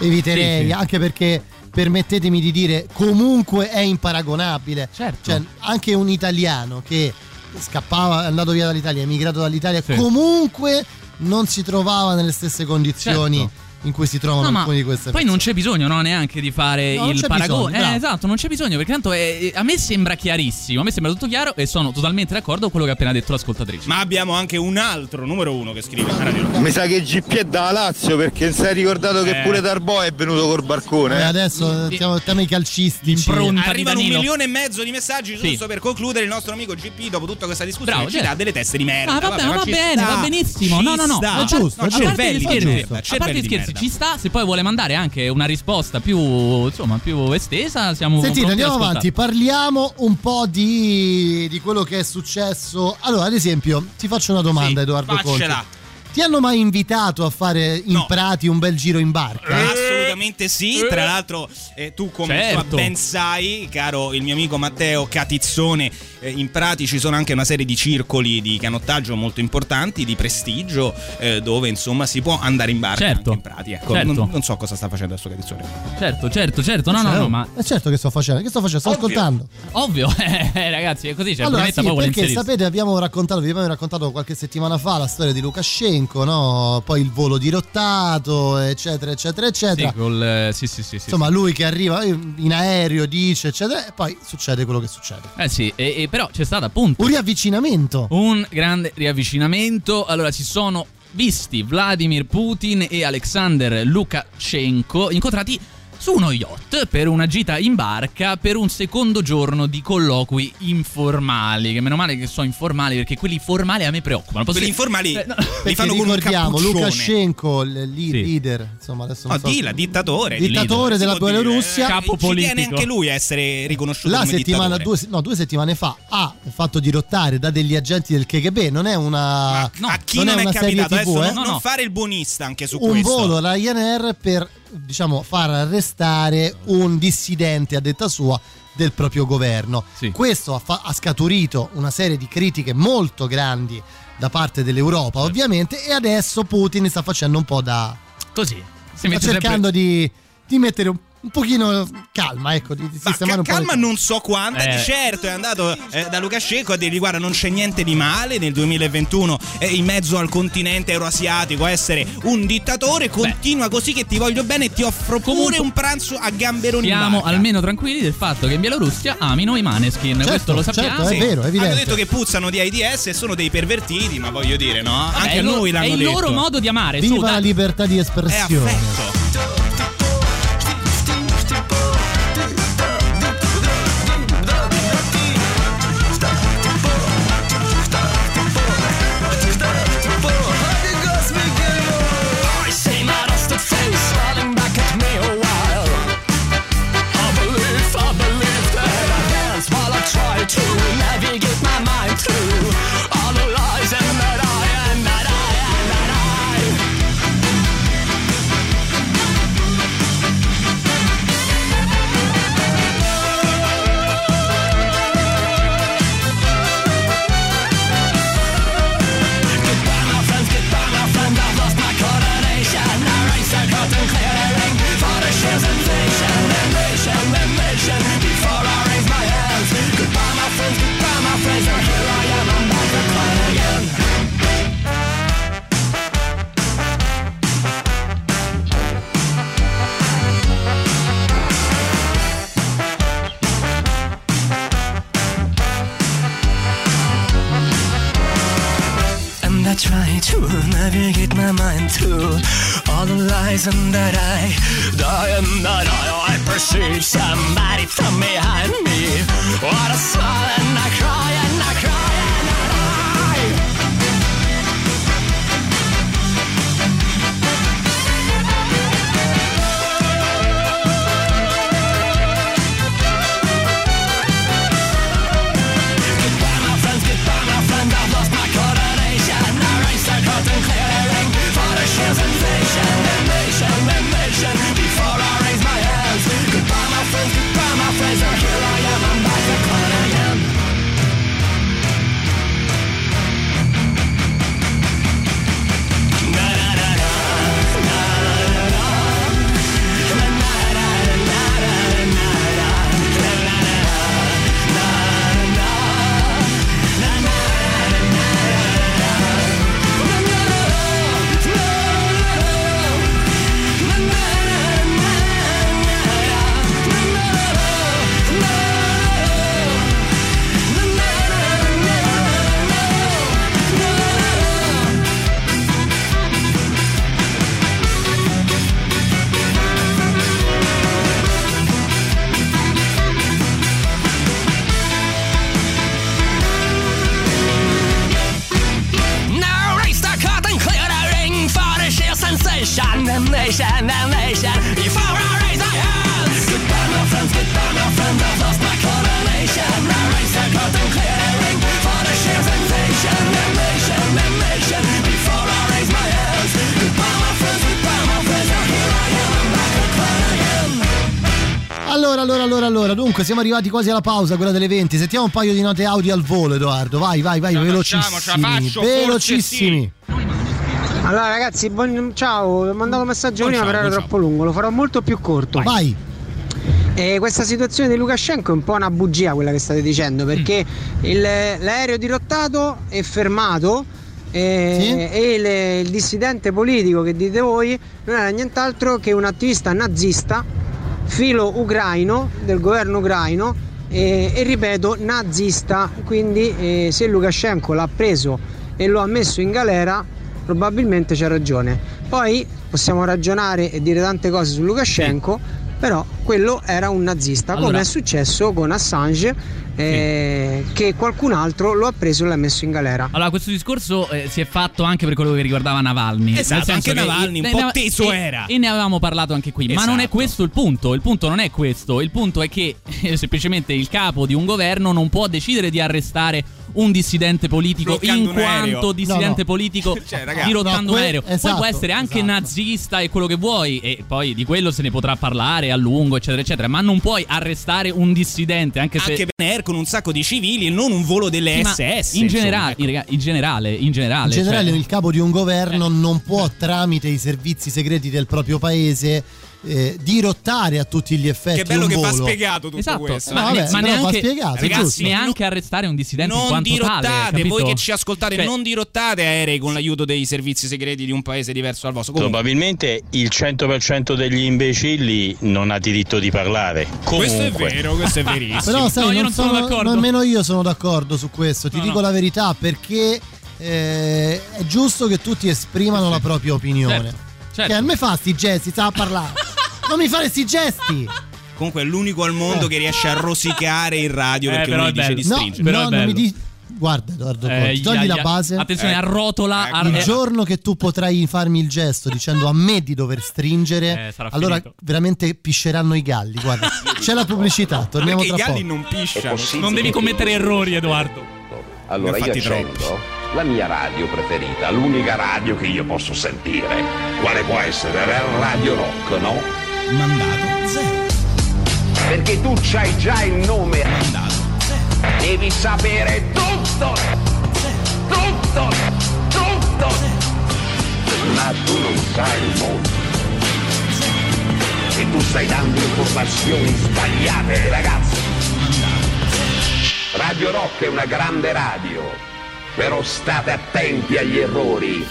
eviterei, Sì, sì. anche perché permettetemi di dire, comunque è imparagonabile. Certo. Cioè, anche un italiano che scappava, è andato via dall'Italia, è emigrato dall'Italia, Sì. comunque non si trovava nelle stesse condizioni Certo. In cui si trovano No, ma alcuni di queste poi non c'è bisogno no, neanche di fare No, il paragone. bisogno, eh, esatto, non c'è bisogno perché tanto è- a me sembra chiarissimo, a me sembra tutto chiaro e sono totalmente d'accordo con quello che ha appena detto l'ascoltatrice. Ma abbiamo anche un altro numero uno che scrive a Radio Rock. Mi sa che GP è da Lazio perché non si è ricordato che Eh. pure Darbo è venuto col barcone. eh. adesso siamo al tema i calcistici. Arrivano un milione e mezzo di messaggi Sì. giusto per concludere il nostro amico GP dopo tutta questa discussione Bravo, ci certo. dà delle teste di merda. Ah, vabbè, ma va ci bene, sta, va benissimo. No, ci no, no. sta. A parte- No, a parte gli scherzi, a parte gli scherzi, merda. ci sta. Se poi vuole mandare anche una risposta più, insomma, più estesa, siamo Sentite, andiamo avanti, parliamo un po' di, di quello che è successo. Allora, ad esempio, ti faccio una domanda, Edoardo faccela. Conte. Ti hanno mai invitato a fare in prati un bel giro in barca? Assolutamente sì, tra l'altro eh, tu come Certo. ben sai, caro il mio amico Matteo Catizzone, eh, in Prati ci sono anche una serie di circoli di canottaggio molto importanti, di prestigio, eh, dove insomma si può andare in barca Certo. anche in Prati. Ecco, Certo. non, non so cosa sta facendo adesso Catizzone. Certo, certo, certo. No, no, no, ma È certo che sto facendo, che sto facendo? Sto Ovvio. ascoltando. ovvio, eh, ragazzi, è così. Cioè, allora, sì, perché sapete, abbiamo raccontato, vi abbiamo raccontato qualche settimana fa la storia di Lukashenko, no? Poi il volo dirottato, eccetera, eccetera, eccetera. Sì, col, eh, sì, sì, sì, sì, Insomma, sì. lui che arriva in aereo, dice, eccetera, e poi succede quello che succede. Eh sì, e, e però c'è stato appunto Un riavvicinamento. un grande riavvicinamento. Allora, si sono visti Vladimir Putin e Alexander Lukashenko incontrati su uno yacht per una gita in barca per un secondo giorno di colloqui informali. Che meno male che sono informali perché quelli formali a me preoccupano. Posso Quelli dire- informali Eh, no. li fanno con un cappuccione. Lukashenko, il lead- Sì. leader, insomma, adesso non No, so- Dila, dittatore. dittatore della Bielorussia. eh, Capo Ci tiene politico. anche lui a essere riconosciuto La come settimana, due, no, due settimane fa ha fatto dirottare da degli agenti del KGB. Non è una, a chi non non, è è una serie capitato TV, adesso eh. non, No, non no. fare il buonista anche su un questo volo Ryanair per diciamo far arrestare un dissidente a detta sua del proprio governo. Sì. Questo ha, fa- ha scaturito una serie di critiche molto grandi da parte dell'Europa, ovviamente, e adesso Putin sta facendo un po' da Così. Si sta cercando sempre- di, di mettere un, un pochino calma, ecco, di, di Ma sistemare ca- un po' calma non so quanta, Eh. di certo è andato eh, da Lukashenko a dirgli guarda non c'è niente di male nel 2021 eh, in mezzo al continente euroasiatico essere un dittatore, continua così che ti voglio bene e ti offro pure Comunque- un pranzo a gamberoni Siamo almeno tranquilli del fatto che in Bielorussia amino i maneskin. Certo, Questo lo sappiamo. certo, è vero, è evidente. Hanno detto che puzzano di AIDS e sono dei pervertiti, ma voglio dire, no? Vabbè, Anche è a il loro- noi l'hanno È il detto. loro modo di amare. su, Viva la dai. libertà di È espressione. affetto. Siamo arrivati quasi alla pausa, quella delle 20. Sentiamo un paio di note audio al volo, Edoardo. Vai, vai, vai, velocissimi. faccio, velocissimi. Allora ragazzi, buon- ciao, ho mandato un messaggio Buon prima ciao, però era troppo lungo, lo farò molto più corto. Vai. E questa situazione di Lukashenko è un po' una bugia quella che state dicendo, perché Mm. il- l'aereo dirottato è fermato e, e il, il dissidente politico che dite voi non era nient'altro che un attivista nazista, filo ucraino del governo ucraino e, e ripeto nazista, quindi eh, se Lukashenko l'ha preso e lo ha messo in galera probabilmente c'ha ragione. Poi possiamo ragionare e dire tante cose su Lukashenko, però quello era un nazista, come Allora- è successo con Assange, eh, che qualcun altro lo ha preso e l'ha messo in galera. Allora, questo discorso eh, si è fatto anche per quello che riguardava Navalny. Esatto, Nel senso anche che- Navalny un eh, po' teso e- era. E ne avevamo parlato anche qui. Ma non è Esatto. questo il punto. Il punto non è questo. Il punto è che eh, semplicemente il capo di un governo non può decidere di arrestare un dissidente politico Bloccando in un aereo. quanto dissidente No, no. politico Cioè, ragazzi, dirottando no, un aereo. Poi esatto, può essere anche nazista e quello che vuoi e poi di quello se ne potrà parlare a lungo eccetera eccetera, ma non puoi arrestare un dissidente anche se Anche Benair con un sacco di civili e non un volo delle Sì, ma SS. in insomma. generale, in rega- in generale, in generale, In generale cioè- il capo di un governo non può tramite i servizi segreti del proprio paese eh, dirottare a tutti gli effetti Che bello un che va volo. spiegato tutto Esatto, questo. No, ma, vabbè, ma va neanche, spiegato, è ragazzi, neanche arrestare un dissidente in Non quanto dirottate, tale, capito? voi che ci ascoltate, Cioè, non dirottate aerei con l'aiuto dei servizi segreti di un paese diverso dal vostro. Comunque, Probabilmente il 100% degli imbecilli non ha diritto di parlare. questo è Comunque. vero, questo è verissimo. Però sai, No, io non, non sono sono- d'accordo. nemmeno io sono d'accordo su questo, ti No, dico no. la verità perché eh, è giusto che tutti esprimano la propria opinione. Certo, certo. Che a me fa sti gesti, sta a parlare. non mi fare sti gesti. Comunque è l'unico al mondo che riesce a rosicare in radio Eh, perché però uno è gli dice di No, stringere. Però no, non mi bello. di... Guarda Edoardo Eh, togli ia- la base. Attenzione, Ecco. arrotola. ar- Il eh, giorno che tu potrai farmi il gesto dicendo a me di dover stringere, Eh, allora finito. veramente pisceranno i galli. Guarda, c'è la pubblicità, torniamo Perché i tra galli poco. non pisciano. non devi commettere errori, Edoardo. Allora io fatti accendo la mia radio preferita, l'unica radio che io posso sentire. Quale può essere? Radio Rock, no? Mandato zero. Perché tu c'hai già il nome. Mandato zero. Devi sapere tutto! Tutto! Tutto! Ma tu non sai il mondo. E tu stai dando informazioni sbagliate, ragazzi. Radio Rock è una grande radio, però state attenti agli errori.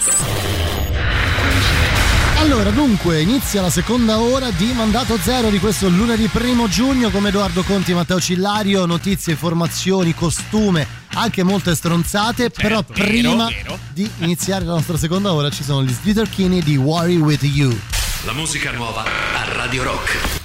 Allora, dunque, inizia la seconda ora di Mandato Zero di questo lunedì primo giugno come Edoardo Conti, Matteo Cillario, notizie, informazioni, costume, anche molte stronzate, però Certo, vero, prima vero. di iniziare la nostra seconda ora ci sono gli Slitter Kinney di Worry With You. La musica nuova a Radio Rock.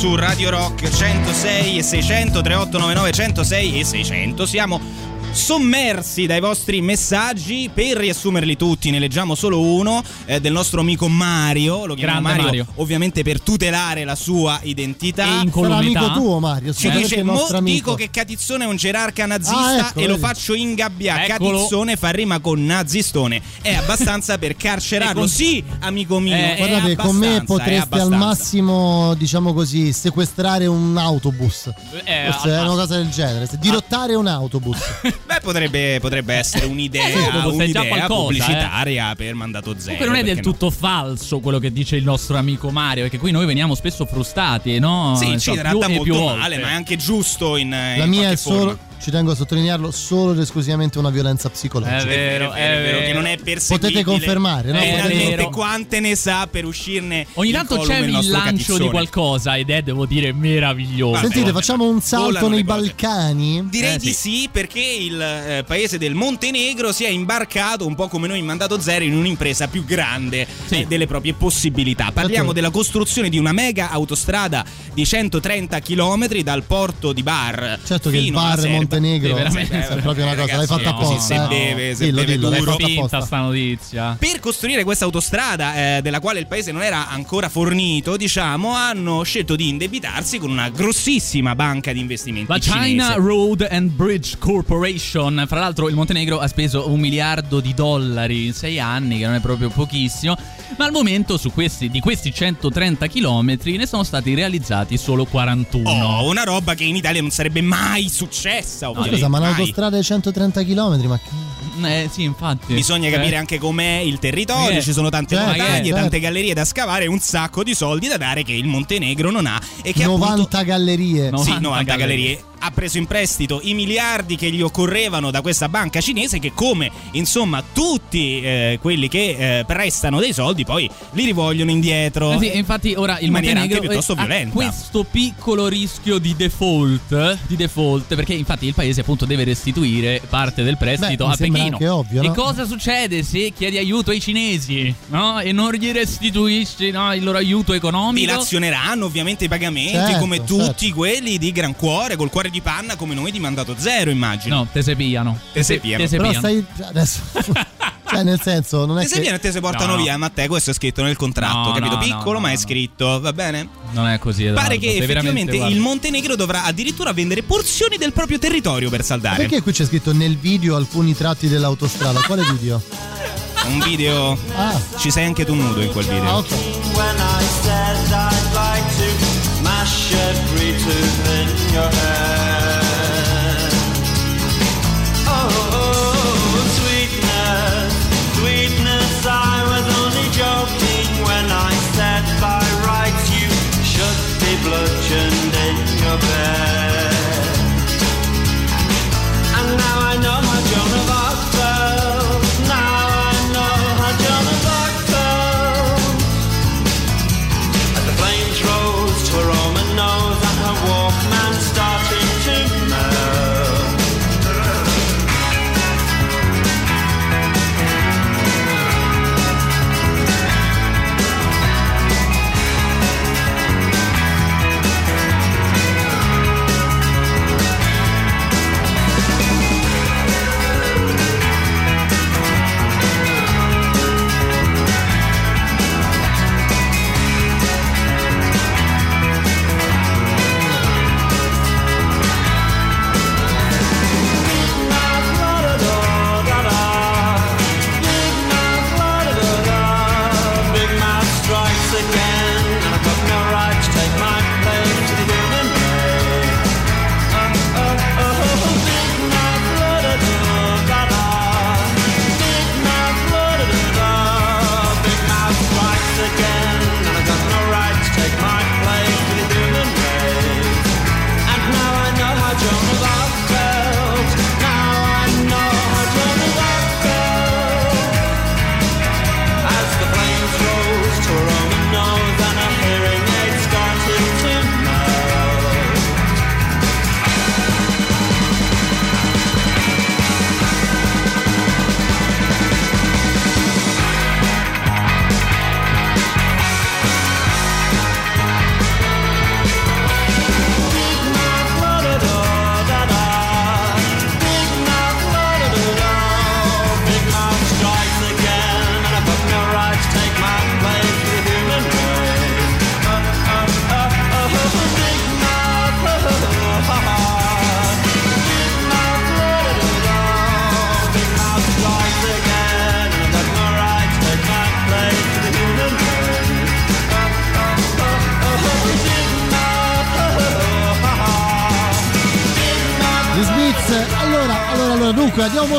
Su Radio Rock 106 e 600 3899 106 e 600. Siamo sommersi dai vostri messaggi. Per riassumerli tutti, ne leggiamo solo uno eh, del nostro amico Mario. Lo chiamiamo Grande Mario, Mario. ovviamente per tutelare la sua identità. E incolumità. Sarà amico tuo, Mario. Ci dice: Mo dico che Catizzone è un gerarca nazista Ah, ecco, e lo vedi. faccio ingabbiare. Catizzone fa rima con nazistone. È abbastanza per carcerarlo. Con- sì, amico mio. Eh, è Guardate, con me potreste al massimo, diciamo così, sequestrare un autobus. Eh, Forse è una cosa del genere. Dirottare un autobus. Beh, potrebbe, potrebbe essere Eh, un'idea, già un'idea qualcosa, pubblicitaria per mandato zero. Comunque non è del no? tutto falso quello che dice il nostro amico Mario, perché qui noi veniamo spesso frustati, no? Sì, ci Insomma, tratta molto male, ma è anche giusto in, in La mia qualche è solo, forma. Ci tengo a sottolinearlo, solo ed esclusivamente una violenza psicologica. È vero, è vero, vero. che non è perseguibile. Potete confermare, no? È Potete- Finalmente vero. quante ne sa per uscirne Ogni tanto c'è il nostro lancio catizzone. di qualcosa ed è, devo dire, meraviglioso. Sentite, facciamo un salto nei. Balcani. Direi Eh, di sì, perché il eh, paese del Montenegro si è imbarcato un po' come noi in mandato zero in un'impresa più grande eh, delle proprie possibilità. Parliamo Certo. della costruzione di una mega autostrada di 130 km dal porto di Bar Certo che il bar Serbia. Montenegro Sì, è proprio una cosa, l'hai fatta apposta. si eh? beve, si dillo, beve dillo, duro. finta apposta. sta notizia. Per costruire questa autostrada, eh, della quale il paese non era ancora fornito, diciamo, hanno scelto di indebitarsi con una grossissima banca di investimenti La China. Road and Bridge Corporation, fra l'altro il Montenegro ha speso un miliardo di dollari in sei anni, che non è proprio pochissimo, ma al momento su questi, di questi 130 chilometri ne sono stati realizzati solo 41. Oh, una roba che in Italia non sarebbe mai successa, ovviamente. Scusa, ma mai. un'autostrada di 130 km, ma. Eh sì, infatti. Bisogna capire Eh. anche com'è il territorio, Eh, ci sono tante certo, montagne, certo. tante gallerie da scavare un sacco di soldi da dare che il Montenegro non ha e che 90 appunto gallerie. sì, 90 90 gallerie. gallerie. Ha preso in prestito i miliardi che gli occorrevano da questa banca cinese che come insomma tutti eh, quelli che eh, prestano dei soldi poi li rivogliono indietro. Eh sì, infatti ora il in maniera anche piuttosto ha violenta. questo piccolo rischio di default, di default, perché infatti il paese appunto deve restituire parte del prestito Beh, a Pechino. anche ovvio, e no? cosa succede se chiedi aiuto ai cinesi, no? E non gli restituisci no, il loro aiuto economico? Dilazioneranno ovviamente i pagamenti Certo, come tutti certo. quelli di gran cuore, col cuore di panna come noi di mandato zero immagino. No, te se pigliano. Te se pigliano. Però stai adesso cioè nel senso non è Te se che viene e te se portano No, no. via, ma te questo è scritto nel contratto, No, capito? Piccolo no, ma è no. scritto, va bene? Non è così. Edoardo, Pare che effettivamente il Montenegro dovrà addirittura vendere porzioni del proprio territorio per saldare. Perché qui c'è scritto nel video alcuni tratti dell'autostrada? Quale video? Un video. Ah. Ci sei anche tu nudo in quel video. Ah, ok. When I said I'd like to mash every tooth in your head.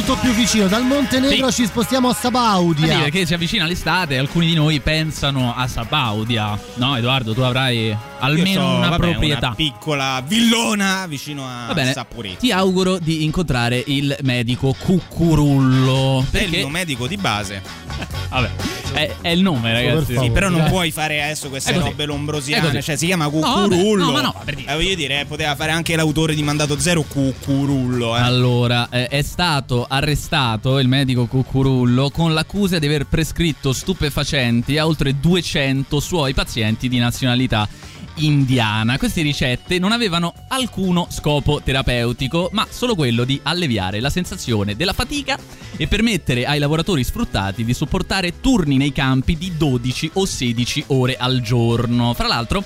Molto più vicino, dal Montenegro Sì. ci spostiamo a Ah, sì, Sabaudia. perché si avvicina l'estate e alcuni di noi pensano a Sabaudia. No, Edoardo, tu avrai almeno so, una vabbè, proprietà. Una piccola villona vicino a Va bene, Saporeto. ti auguro di incontrare il medico Cucurullo. È il Perché mio medico di base. Vabbè. È, è il nome, ragazzi. Sì, però non puoi fare adesso queste robe lombrosiane. Cioè, si chiama Cucurullo. no, ma no, per dire. Eh, voglio dire, eh, poteva fare anche l'autore di Mandato Zero Cucurullo. Eh. Allora, eh, è stato arrestato il medico Cucurullo con l'accusa di aver prescritto stupefacenti a oltre 200 suoi pazienti di nazionalità indiana. Queste ricette non avevano alcuno scopo terapeutico, ma solo quello di alleviare la sensazione della fatica e permettere ai lavoratori sfruttati di sopportare turni nei campi di 12 o 16 ore al giorno. Fra l'altro,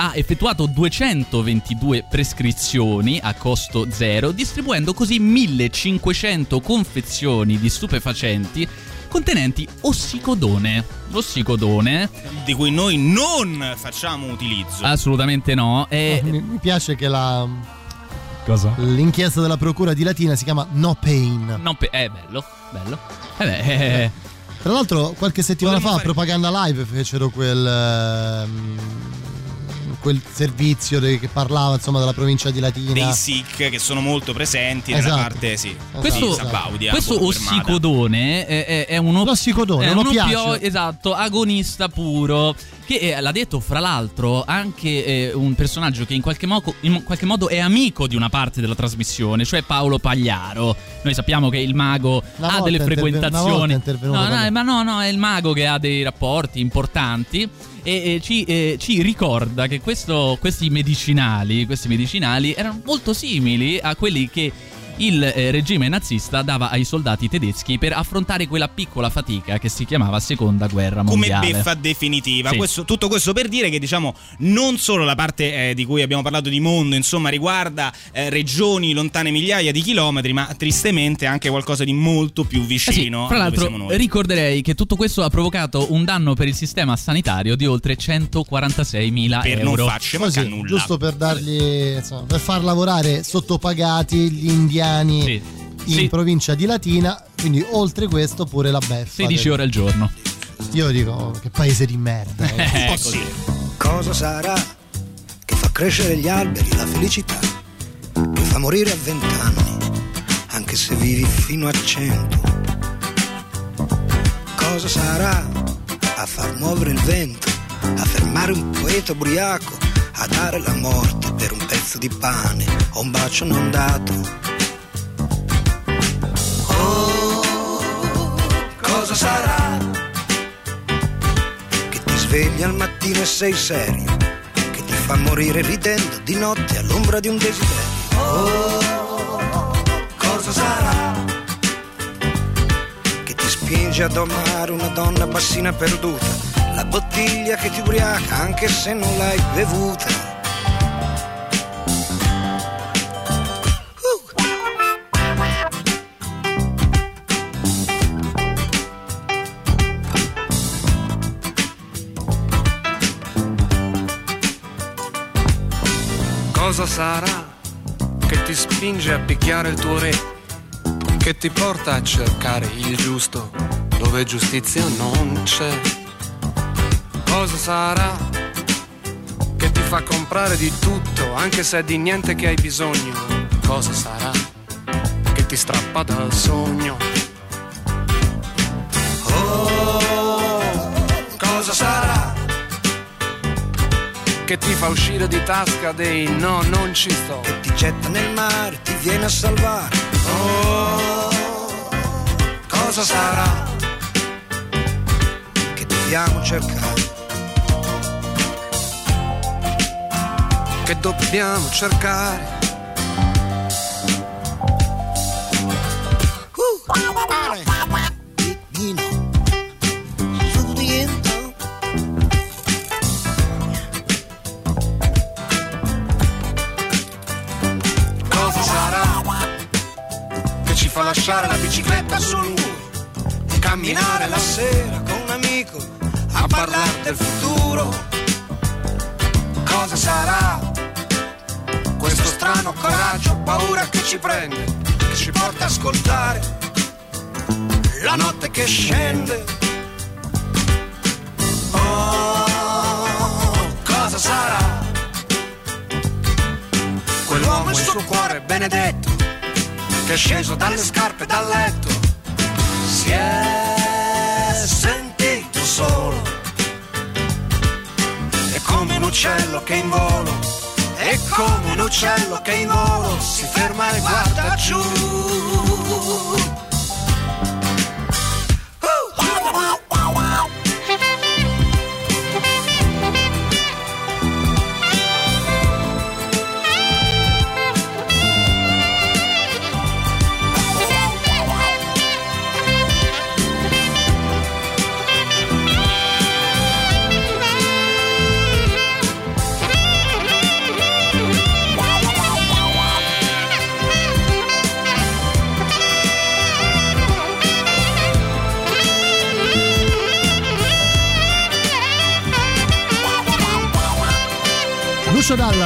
ha effettuato 222 prescrizioni a costo zero, distribuendo così 1500 confezioni di stupefacenti contenenti ossicodone. L'ossicodone? Di cui noi non facciamo utilizzo. Assolutamente no. È... Mi, mi piace che la. Cosa? L'inchiesta della procura di Latina si chiama No Pain. Non pe- è bello, bello. Eh beh, eh, Tra l'altro, qualche settimana fa a Propaganda Live fecero quel. ehm, quel servizio de- che parlava insomma della provincia di Latina. Dei SIC che sono molto presenti Esatto. nella parte, sì. questo, di Sabaudia, questo ossicodone è, è- è uno, L'ossicodone, è uno pio- esatto, agonista puro. Che eh, l'ha detto, fra l'altro, anche eh, un personaggio che in qualche, modo, in qualche modo è amico di una parte della trasmissione, cioè Paolo Pagliaro. Noi sappiamo che il mago Una ha delle è interve- una volta frequentazioni. è intervenuto No, no, Pagliaro. ma no, no, è il mago che ha dei rapporti importanti. E, e ci, eh, ci ricorda che questo- questi medicinali, questi medicinali erano molto simili a quelli che il eh, regime nazista dava ai soldati tedeschi per affrontare quella piccola fatica che si chiamava seconda guerra come mondiale. beffa definitiva. Sì. Questo- tutto questo per dire che diciamo non solo la parte eh, di cui abbiamo parlato di mondo, insomma, riguarda eh, regioni lontane migliaia di chilometri, ma tristemente anche qualcosa di molto più Eh sì, vicino. fra a dove l'altro siamo noi. ricorderei che tutto questo ha provocato un danno per il sistema sanitario di oltre 146.000 Per non euro. farci Così, nulla. giusto per dargli insomma, per far lavorare sottopagati gli indiani in Sì. provincia di Latina quindi oltre questo pure la beffa 16 del- ore al giorno. io dico oh, che paese di merda Eh, ragazzi. così. Cosa sarà che fa crescere gli alberi, la felicità, che fa morire a vent'anni, anche se vivi fino a cento? Cosa sarà a far muovere il vento, a fermare un poeta ubriaco, a dare la morte per un pezzo di pane o un bacio non dato? Sarà che ti svegli al mattino e sei serio, che ti fa morire ridendo di notte all'ombra di un desiderio. Oh, cosa sarà che ti spinge ad amare una donna bassina perduta, la bottiglia che ti ubriaca anche se non l'hai bevuta. Cosa sarà che ti spinge a picchiare il tuo re? Che ti porta a cercare il giusto dove giustizia non c'è? Cosa sarà che ti fa comprare di tutto anche se è di niente che hai bisogno? Cosa sarà che ti strappa dal sogno? Che ti fa uscire di tasca dei no, non ci sto. che ti getta nel mare, ti viene a salvare? Oh, cosa sarà che dobbiamo cercare? Che dobbiamo cercare. Bicicletta sul muro camminare la sera con un amico a parlare del futuro. Cosa sarà questo strano coraggio, paura che ci prende, che ci porta a ascoltare la notte che scende. Oh, cosa sarà? Quell'uomo e il suo cuore benedetto che è sceso dalle scarpe dal letto si è sentito solo. È come un uccello che in volo, è come un uccello che in volo si ferma e guarda giù.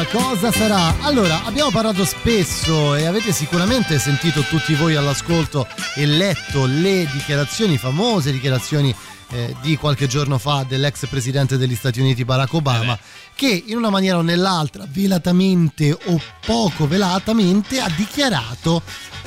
Cosa sarà? Allora, abbiamo parlato spesso e avete sicuramente sentito tutti voi all'ascolto e letto le dichiarazioni, famose dichiarazioni eh, di qualche giorno fa dell'ex presidente degli Stati Uniti Barack Obama, che in una maniera o nell'altra, velatamente o poco velatamente, ha dichiarato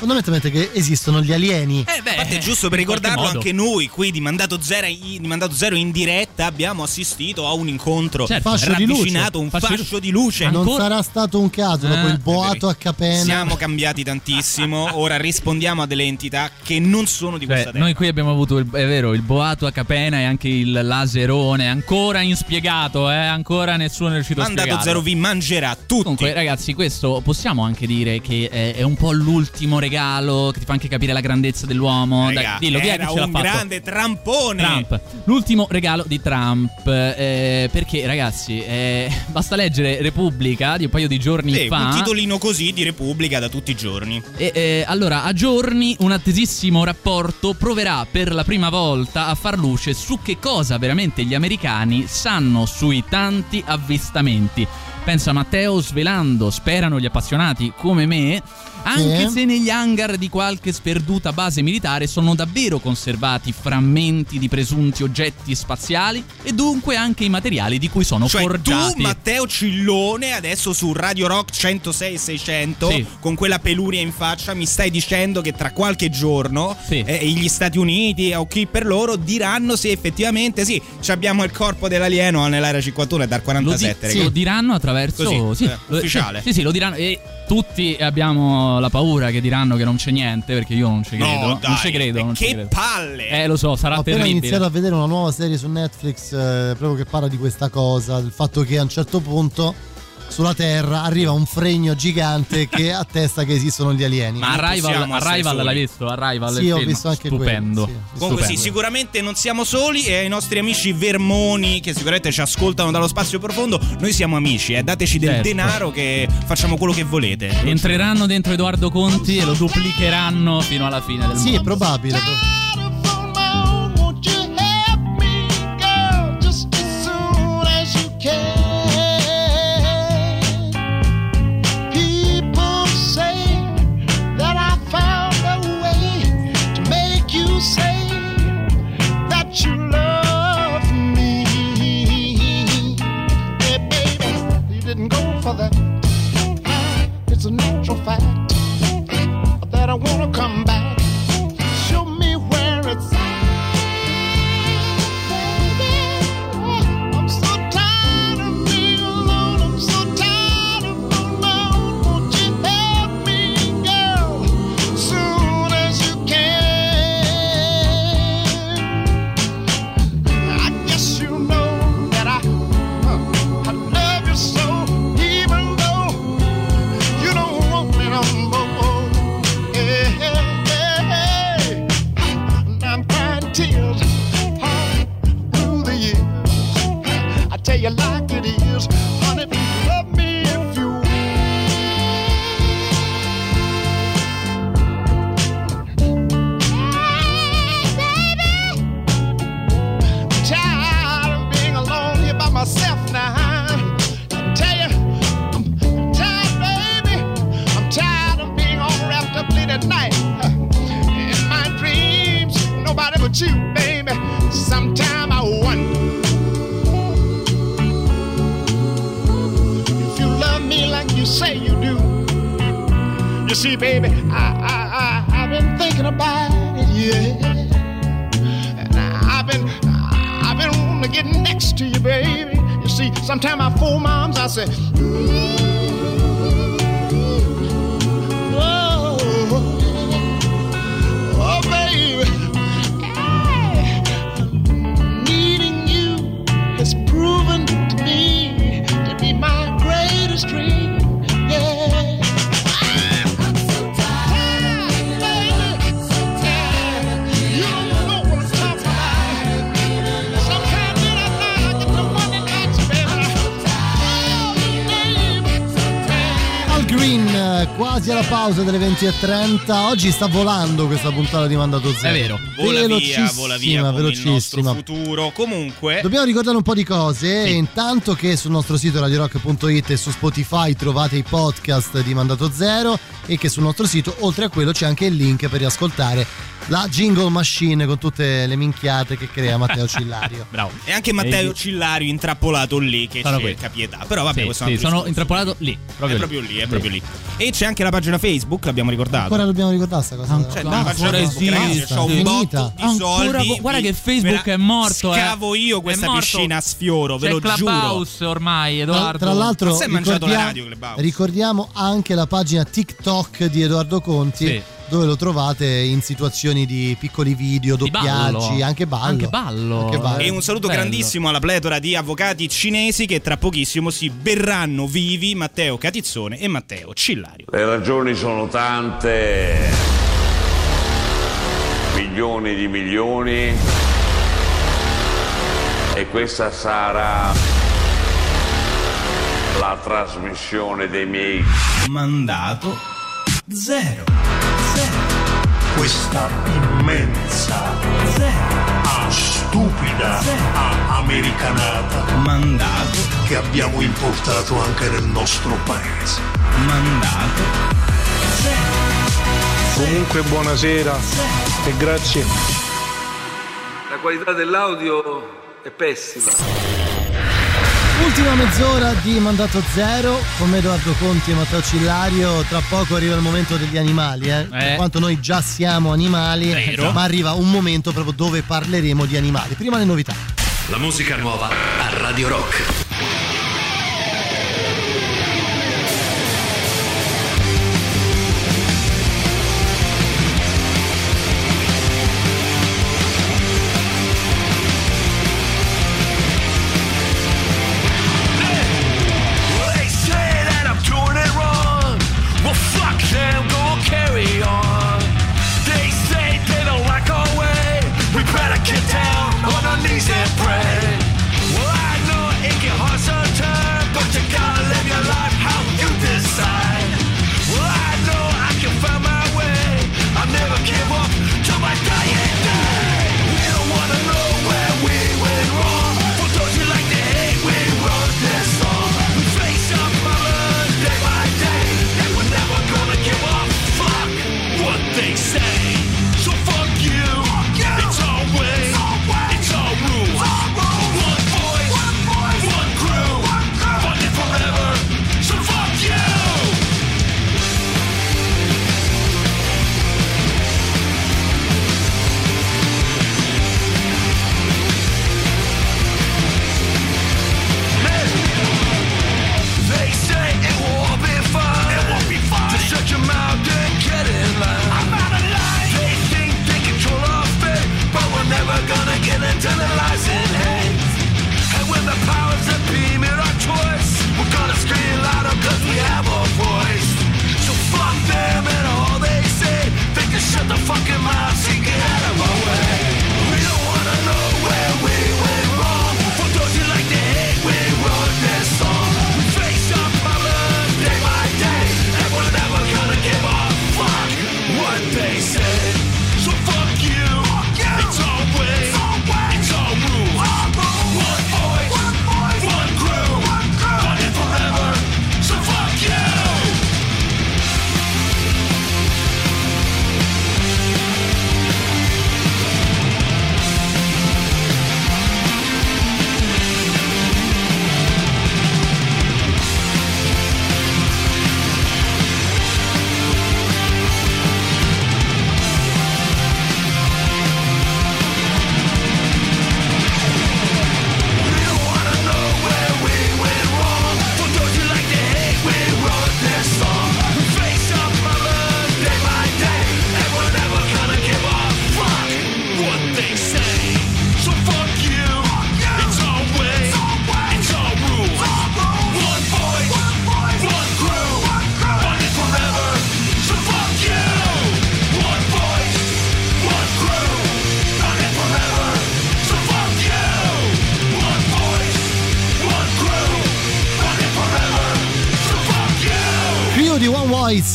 fondamentalmente che esistono gli alieni. Eh beh, Infatti è giusto per ricordarlo anche noi qui di Mandato Zero, di Mandato Zero in diretta abbiamo assistito a un incontro Certo. Fascio di luce. ravvicinato, un Fascio di fascio di luce. Non sarà stato un caso dopo Eh, il boato a Capena. Siamo cambiati tantissimo, ora rispondiamo a delle entità che non sono di Cioè, questa terra. noi qui abbiamo avuto, il, è vero, il boato a Capena e anche il laserone, ancora inspiegato, eh? ancora nessuno è riuscito a Mandato spiegarlo. Zero vi mangerà tutti. Comunque, ragazzi, questo possiamo anche dire che è, è un po' l'ultimo regalo che ti fa anche capire la grandezza dell'uomo. Raga, Dai, dillo, era l'ha un grande trampone. Trump, l'ultimo regalo di Trump. eh, perché, ragazzi, eh, basta leggere Repubblica di un paio di giorni Sì, fa. un titolino così di Repubblica da tutti i giorni. E, eh, allora, a giorni un attesissimo rapporto proverà per la prima volta a far luce su che cosa veramente gli americani sanno sui tanti avvistamenti. Pensa Matteo svelando, sperano gli appassionati come me, anche Sì. se negli hangar di qualche sperduta base militare sono davvero conservati frammenti di presunti oggetti spaziali e dunque anche i materiali di cui sono Cioè forgiati. tu, Matteo Cillone, adesso su Radio Rock 106 e 600, Sì. con quella peluria in faccia, mi stai dicendo che tra qualche giorno eh, gli Stati Uniti o chi per loro diranno se effettivamente sì, ci abbiamo il corpo dell'alieno nell'area 51 e dal Lo, di- 47. sì, lo diranno attraverso Così, sì, eh, ufficiale. Sì, sì, lo diranno e tutti abbiamo la paura che diranno che non c'è niente perché io non ci No, credo. non dai, ci credo. non che credo. palle! Eh, lo so, sarà Ho terribile. iniziato a vedere una nuova serie su Netflix eh, proprio che parla di questa cosa, del fatto che a un certo punto sulla Terra arriva un fregno gigante che attesta che esistono gli alieni. Ma Arrival, Arrival l'hai visto? Arrival Sì, ho film. visto anche Stupendo. quello, sì. Comunque sì, Stupendo. sicuramente non siamo soli e ai nostri amici vermoni che sicuramente ci ascoltano dallo spazio profondo, noi siamo amici, eh, dateci del Certo. denaro che facciamo quello che volete. Entreranno dentro Edoardo Conti e lo duplicheranno fino alla fine del Sì, mondo. è probabile. Just come you like see, baby, I, I, I, I've been thinking about it, yeah. And I've been, I've been wanting to get next to you, baby. You see, sometimes I fool moms, I say, quasi alla pausa delle 20.30. Oggi sta volando questa puntata di Mandato Zero. È vero. Vola via, vola via Velocissima, con il nostro velocissima. futuro. Comunque, Dobbiamo ricordare un po' di cose. E intanto che sul nostro sito radiorock.it e su Spotify trovate i podcast di Mandato Zero e che sul nostro sito, oltre a quello, c'è anche il link per riascoltare la jingle machine con tutte le minchiate che crea Matteo Cillario. Bravo. E anche Matteo Cillario intrappolato lì che Sono cerca pietà. Però vabbè, Sì, questo è un sì, altro sono discorso. intrappolato lì. Proprio è proprio lì, è proprio lì. E c'è anche la pagina Facebook, l'abbiamo ricordato. Ancora dobbiamo ricordare questa cosa. Cioè, Ancora la pagina Facebook, ragazzi, c'ho un botto di Ancora soldi. guarda che Facebook è morto, eh. Scavo io questa piscina a sfioro, ve C'è lo giuro. Clubhouse ormai, Edoardo. Tra l'altro, mangiato la radio, ricordiamo anche la pagina TikTok di Edoardo Conti. Sì. Dove lo trovate in situazioni di piccoli video, Di ballo. doppiaggi, anche ballo. Anche ballo. Anche ballo. E un saluto Bello. grandissimo alla pletora di avvocati cinesi che tra pochissimo si berranno vivi Matteo Catizzone e Matteo Cillario. Le ragioni sono tante, milioni di milioni, e questa sarà la trasmissione dei miei Mandato zero. Questa immensa, ah, stupida, ah, americanata Mandato, che abbiamo importato anche nel nostro paese. mandato. Comunque buonasera e grazie. La qualità dell'audio è pessima. Ultima mezz'ora di Mandato Zero con me Edoardo Conti e Matteo Cillario. Tra poco arriva il momento degli animali, eh. Per quanto noi già siamo animali, Vero. ma arriva un momento proprio dove parleremo di animali. Prima le novità. La musica nuova a Radio Rock. And pray.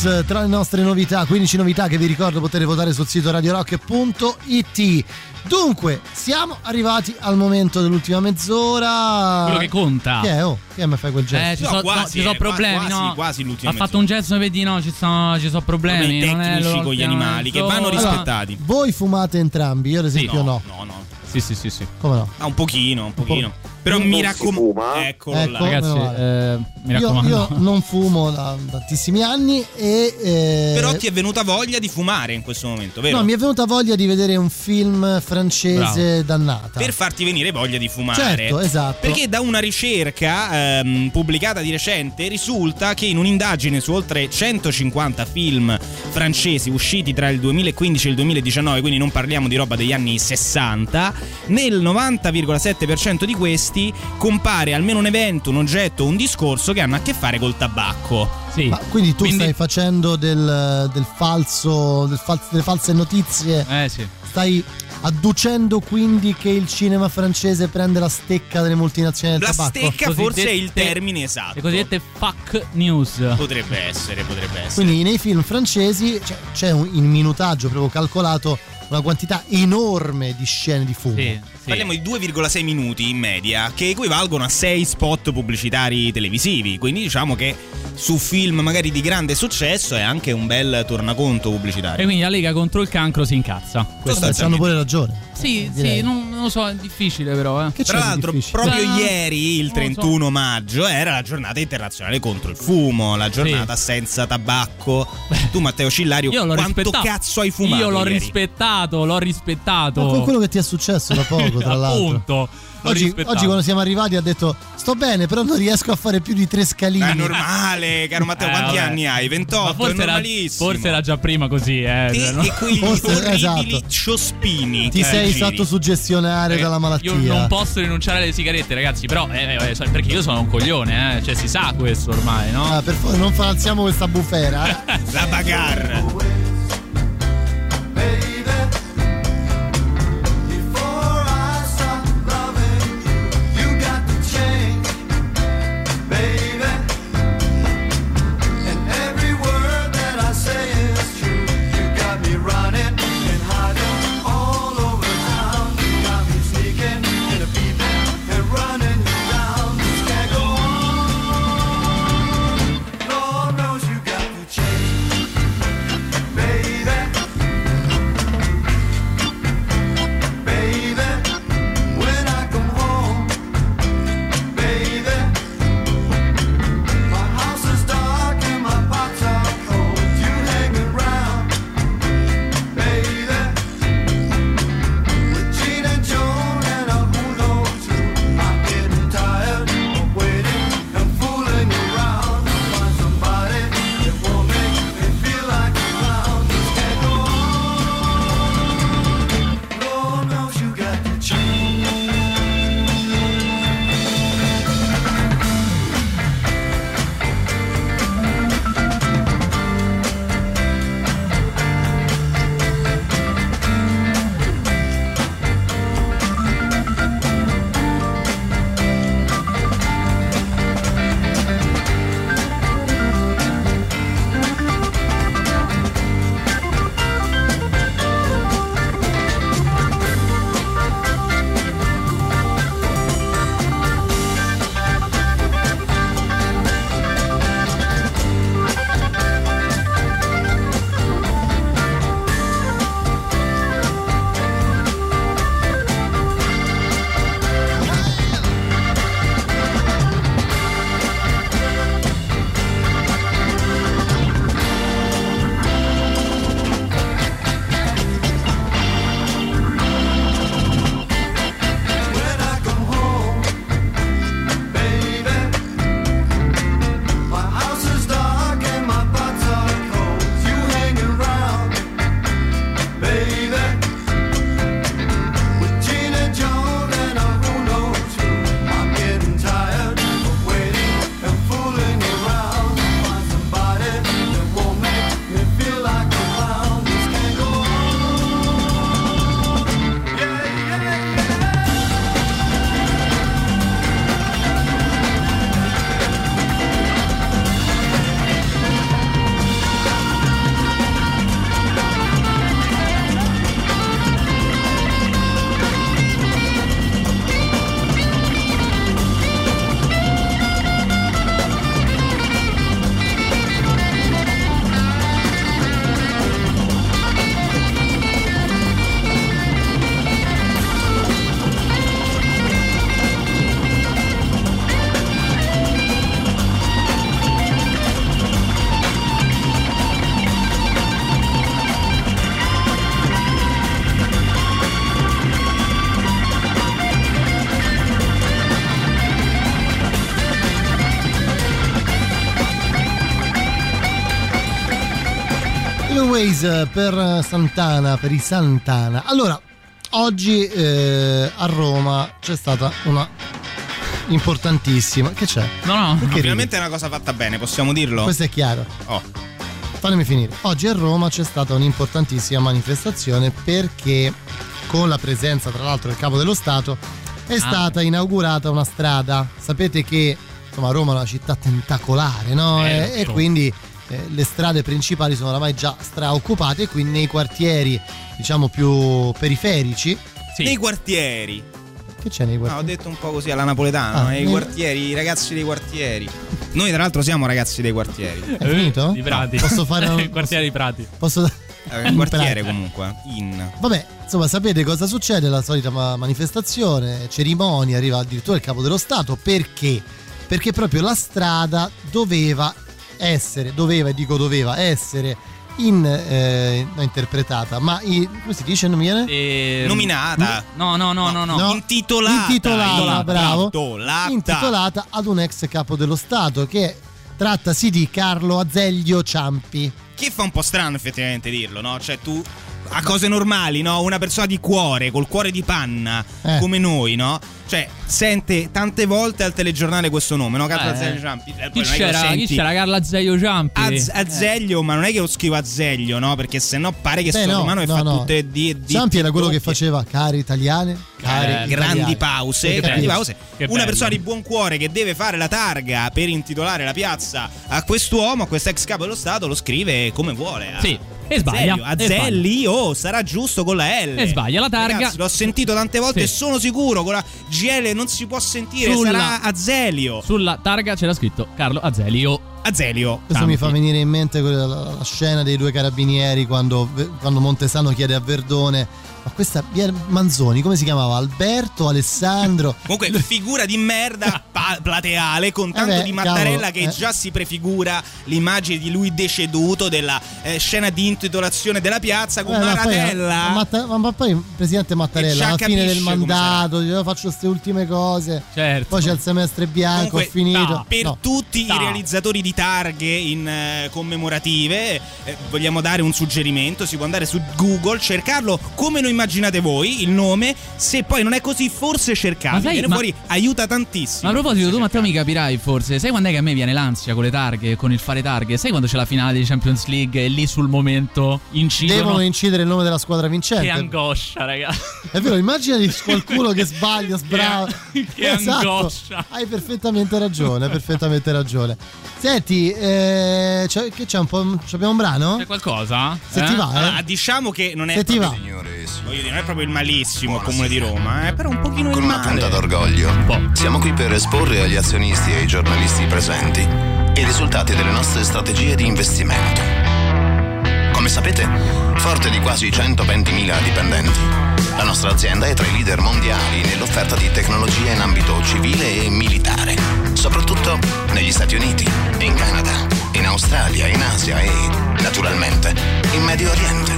Tra le nostre novità, 15 novità che vi ricordo potete votare sul sito radiorock.it. Dunque, siamo arrivati al momento dell'ultima mezz'ora. Quello che conta. Che è? Oh, che mi fai quel gesto? Eh, ci sono quasi, ci sono eh, problemi, quasi, no? quasi l'ultima Ha fatto un gesto vedi, no, ci sono, ci sono problemi. Problemi non è tecnici con gli animali, che vanno mezz'ora. rispettati. Voi fumate entrambi, io ad esempio no. No, no. Sì, sì, sì, sì. Come no? Ah, un pochino, un pochino. Però Non mi raccomando. Eccolo Ecco, là. Ragazzi, eh, mi Io, raccomando. io non fumo da tantissimi anni e... eh, Però ti è venuta voglia di fumare in questo momento, vero? No, mi è venuta voglia di vedere un film francese dannata. per farti venire voglia di fumare. Certo, esatto. Perché da una ricerca ehm, pubblicata di recente risulta che in un'indagine su oltre 150 film francesi usciti tra il 2015 e il 2019, quindi non parliamo di roba degli anni 60, nel 90,7% di questi compare almeno un evento, un oggetto, un discorso che hanno a che fare col tabacco. Sì. Ma quindi tu Quindi- stai facendo del, del falso, del fal- delle false notizie? Eh sì. Stai adducendo quindi che il cinema francese prende la stecca delle multinazionali del La tabacco? stecca forse è il termine esatto. Le cosiddette fuck news. Potrebbe essere, potrebbe essere. Quindi nei film francesi c'è, c'è un, in minutaggio proprio calcolato una quantità enorme di scene di fumo. Parliamo di 2,6 minuti in media, che equivalgono a 6 spot pubblicitari televisivi. Quindi diciamo che su film magari di grande successo è anche un bel tornaconto E pubblicitario. quindi la Lega contro il cancro si incazza. Vabbè, hanno pure ragione. Sì, direi. sì, non, non lo so, è difficile però. Eh. Tra l'altro, proprio Eh, ieri, il non lo so. 31 maggio, era la giornata internazionale contro il fumo, la giornata senza tabacco. Tu, Matteo Cillario, quanto rispettato. cazzo hai fumato? Io l'ho ieri? rispettato, l'ho rispettato. Ma con quello che ti è successo da poco, tra l'altro. Oggi, oggi quando siamo arrivati ha detto sto bene, però non riesco a fare più di tre scalini. È normale, caro Matteo, Eh, quanti vabbè. anni hai? 28, Ma forse è era, forse era già prima così, eh. Te no? e quegli Forse- orribili esatto. ciospini. Ti sei giri. fatto suggestionare dalla malattia. Io non posso rinunciare alle sigarette, ragazzi. Però, eh, eh, so- perché io sono un coglione, eh. Cioè, si sa questo ormai, no? Ah, per favore, non falsiamo questa bufera. eh. La bagarre. Eh, per Santana, per i Santana. Allora, oggi eh, a Roma c'è stata una importantissima. Che c'è? No, no, Perché ridi? Finalmente è una cosa fatta bene, possiamo dirlo? Questo è chiaro. Oh. Fammi finire. Oggi a Roma c'è stata un'importantissima manifestazione perché con la presenza tra l'altro del capo dello Stato è Ah. stata inaugurata una strada. Sapete che insomma Roma è una città tentacolare, no? Eh, E- e quindi eh, le strade principali sono oramai già straoccupate e quindi nei quartieri diciamo più periferici Nei quartieri. che c'è nei No, ho quartieri? detto un po' così alla napoletana, Ah, nei nei- quartieri, i ragazzi dei quartieri. Noi tra l'altro siamo ragazzi dei quartieri. È finito? Di Prati. Posso fare un- Il quartiere di Prati. Posso Eh, un quartiere comunque, in. Vabbè, insomma, sapete cosa succede? La solita ma- manifestazione, cerimonia, arriva addirittura il capo dello Stato. Perché? Perché proprio la strada doveva essere, doveva e dico doveva essere in, eh, no, interpretata, ma i- come si dice? Non mi viene? Eh, Nominata. No, no, no, no, no. No. Intitolata. Intitolata, bravo. Intitolata. Intitolata ad un ex capo dello Stato che trattasi di Carlo Azeglio Ciampi. Che fa un po' strano effettivamente dirlo, no? Cioè tu a cose normali, no? Una persona di cuore, col cuore di panna, Eh. come noi, no? Cioè, sente tante volte al telegiornale questo nome, no? Carlo Eh. Azeglio Ciampi. Eh, Chi che c'era? Chi c'era? Carla Zeio Ciampi. Az- Azeglio, ma non è che lo scrivo Azeglio, no? Perché sennò pare che Beh, sto no, romano e no, fa no. tutte di, di Ciampi era quello che doppie. faceva cari italiane, cari Eh, italiani. grandi pause, Che grandi bello. pause. Che Una bello. persona di buon cuore che deve fare la targa per intitolare la piazza a quest'uomo, a questo ex capo dello Stato, lo scrive come vuole. a- Sì, e sbaglia, e Azelli, oh, sarà giusto con la L. E sbaglia la targa. Ragazzi, l'ho sentito tante volte Sì. e sono sicuro con la GL non si può sentire, Sulla- sarà Azelio. Sulla targa c'era scritto Carlo Azelio. Azelio. Questo mi fa venire in mente quella- la, la scena dei due carabinieri quando, quando Montesano chiede a Verdone ma questa Pier Manzoni come si chiamava? Alberto, Alessandro Comunque, figura di merda pa- plateale con tanto Eh beh, di Mattarella cavolo, che eh. già si prefigura l'immagine di lui deceduto della eh, scena di intitolazione della piazza con Eh, ma poi, Maratella. ma, Matta- ma- ma poi il presidente Mattarella alla fine del mandato io faccio queste ultime cose Certo. poi c'è il semestre bianco Comunque, ho finito no, per No. tutti No. i realizzatori di targhe in eh, commemorative eh, vogliamo dare un suggerimento si può andare su Google cercarlo come lo immaginate voi il nome se poi non è così forse Ma cercate sai- viene ma- fuori aiuta tantissimo Ma a proposito, tu Matteo mi capirai forse. Sai quando è che a me viene l'ansia con le targhe, con il fare targhe? Sai quando c'è la finale di Champions League e lì sul momento incidono? devono incidere il nome della squadra vincente Che angoscia, ragazzi. è vero immaginati qualcuno che sbaglia sbrava Che angoscia. hai perfettamente ragione hai perfettamente ragione senti eh, c'è, che c'è un po' c'è abbiamo un brano? C'è qualcosa? Se ti va, eh? Allora, diciamo che non è Se ti proprio, va. voglio dire, non è proprio il malissimo il comune di Roma eh, però un pochino il Con una male punta d'orgoglio, siamo qui per esporre agli azionisti e ai giornalisti presenti i risultati delle nostre strategie di investimento. Come sapete, forte di quasi 120.000 dipendenti, la nostra azienda è tra i leader mondiali nell'offerta di tecnologia in ambito civile e militare, soprattutto negli Stati Uniti, in Canada, in Australia, in Asia e, naturalmente, in Medio Oriente.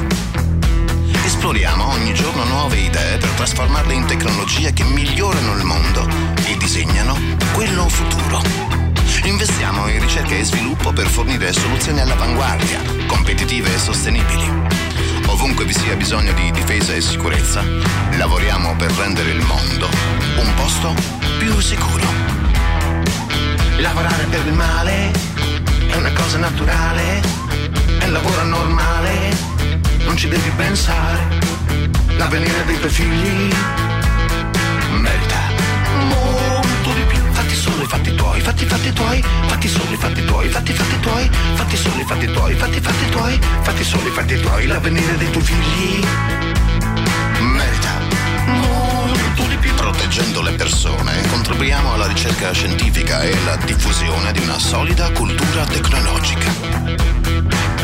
Esploriamo ogni giorno nuove idee per trasformarle in tecnologie che migliorano il mondo e disegnano quello futuro. Investiamo in ricerca e sviluppo per fornire soluzioni all'avanguardia, competitive e sostenibili. Ovunque vi sia bisogno di difesa e sicurezza, lavoriamo per rendere il mondo un posto più sicuro. Lavorare per il male è una cosa naturale, è un lavoro normale, non ci devi pensare. L'avvenire dei tuoi figli Fatti tuoi, fatti fatti tuoi, fatti solo i fatti tuoi, fatti fatti tuoi, fatti solo i fatti tuoi, fatti fatti tuoi, fatti solo i fatti tuoi. L'avvenire dei tuoi figli merita molto di più. Proteggendo le persone, contribuiamo alla ricerca scientifica e alla diffusione di una solida cultura tecnologica.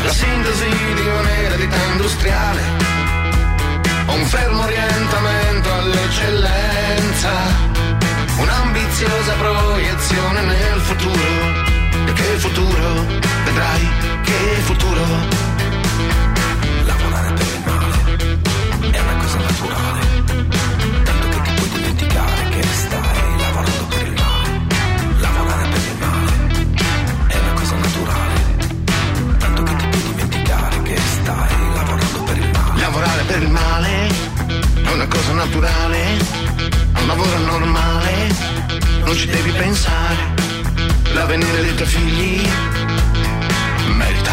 La sintesi di un'eredità industriale, un fermo orientamento all'eccellenza, un'ambiziosa proiezione nel futuro. E che futuro vedrai, che futuro. Lavorare per il male è una cosa naturale, tanto che ti puoi dimenticare che stai lavorando per il male. Lavorare per il male è una cosa naturale, tanto che ti puoi dimenticare che stai lavorando per il male. Lavorare per il male è una cosa naturale, un lavoro normale pensare. L'avvenire dei tuoi figli merita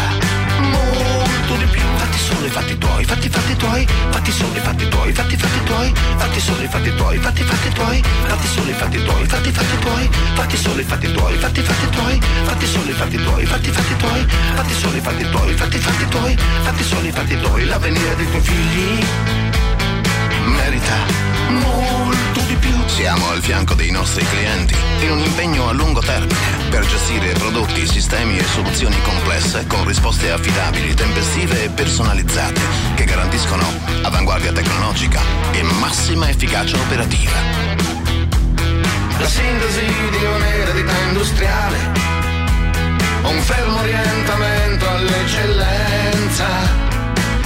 molto di più. Fatti solo i fatti tuoi, fatti fatti tuoi, fatti solo i fatti tuoi, fatti fatti tuoi, fatti solo i fatti tuoi, fatti fatti tuoi, fatti solo i fatti tuoi, fatti fatti tuoi, fatti solo i fatti tuoi, fatti fatti tuoi, fatti solo i fatti tuoi, fatti fatti tuoi, fatti solo i fatti tuoi, fatti fatti tuoi, fatti solo i fatti tuoi, l'avvenire dei tuoi figli merita molto. Siamo al fianco dei nostri clienti in un impegno a lungo termine per gestire prodotti, sistemi e soluzioni complesse con risposte affidabili, tempestive e personalizzate che garantiscono avanguardia tecnologica e massima efficacia operativa. La sintesi di un'eredità industriale, un fermo orientamento all'eccellenza,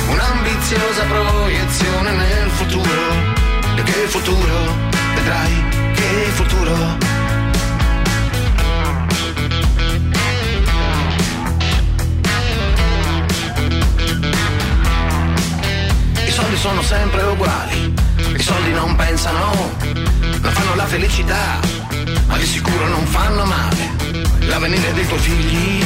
un'ambiziosa proiezione nel futuro. E che futuro, vedrai che futuro. I soldi sono sempre uguali, i soldi non pensano, non fanno la felicità, ma di sicuro non fanno male. L'avvenire dei tuoi figli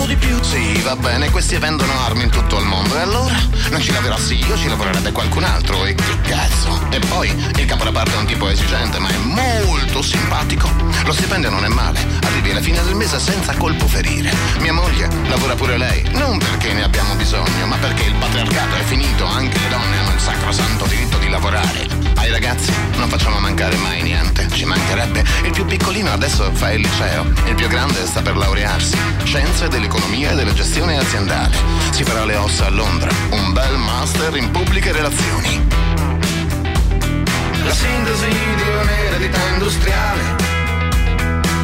molto di più. Sì, va bene, questi vendono armi in tutto il mondo e allora non ci lavorassi io, ci lavorerebbe qualcun altro e che cazzo. E poi il capo da parte è un tipo esigente, ma è molto simpatico. Lo stipendio non è male, arrivi alla fine del mese senza colpo ferire. Mia moglie lavora pure lei, non perché ne abbiamo bisogno, ma perché il patriarcato è finito, anche le donne hanno il sacrosanto diritto di lavorare. Ai ragazzi non facciamo mancare mai niente, ci mancherebbe. Il più piccolino adesso fa il liceo, il più grande sta per laurearsi. Scienze dell'economia e della gestione aziendale. Si farà le ossa a Londra, un bel master in pubbliche relazioni. La sintesi di un'eredità industriale,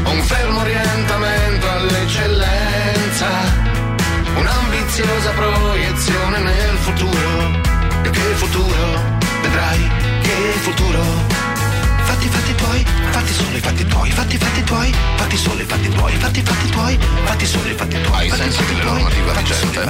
un fermo orientamento all'eccellenza, un'ambiziosa proiezione nel futuro. E che futuro, vedrai che futuro. Fatti fatti tuoi, fatti solo i fatti tuoi, fatti fatti tuoi, fatti solo i fatti tuoi, fatti fatti tuoi, fatti solo i fatti tuoi. Ai sensi della normativa vigente,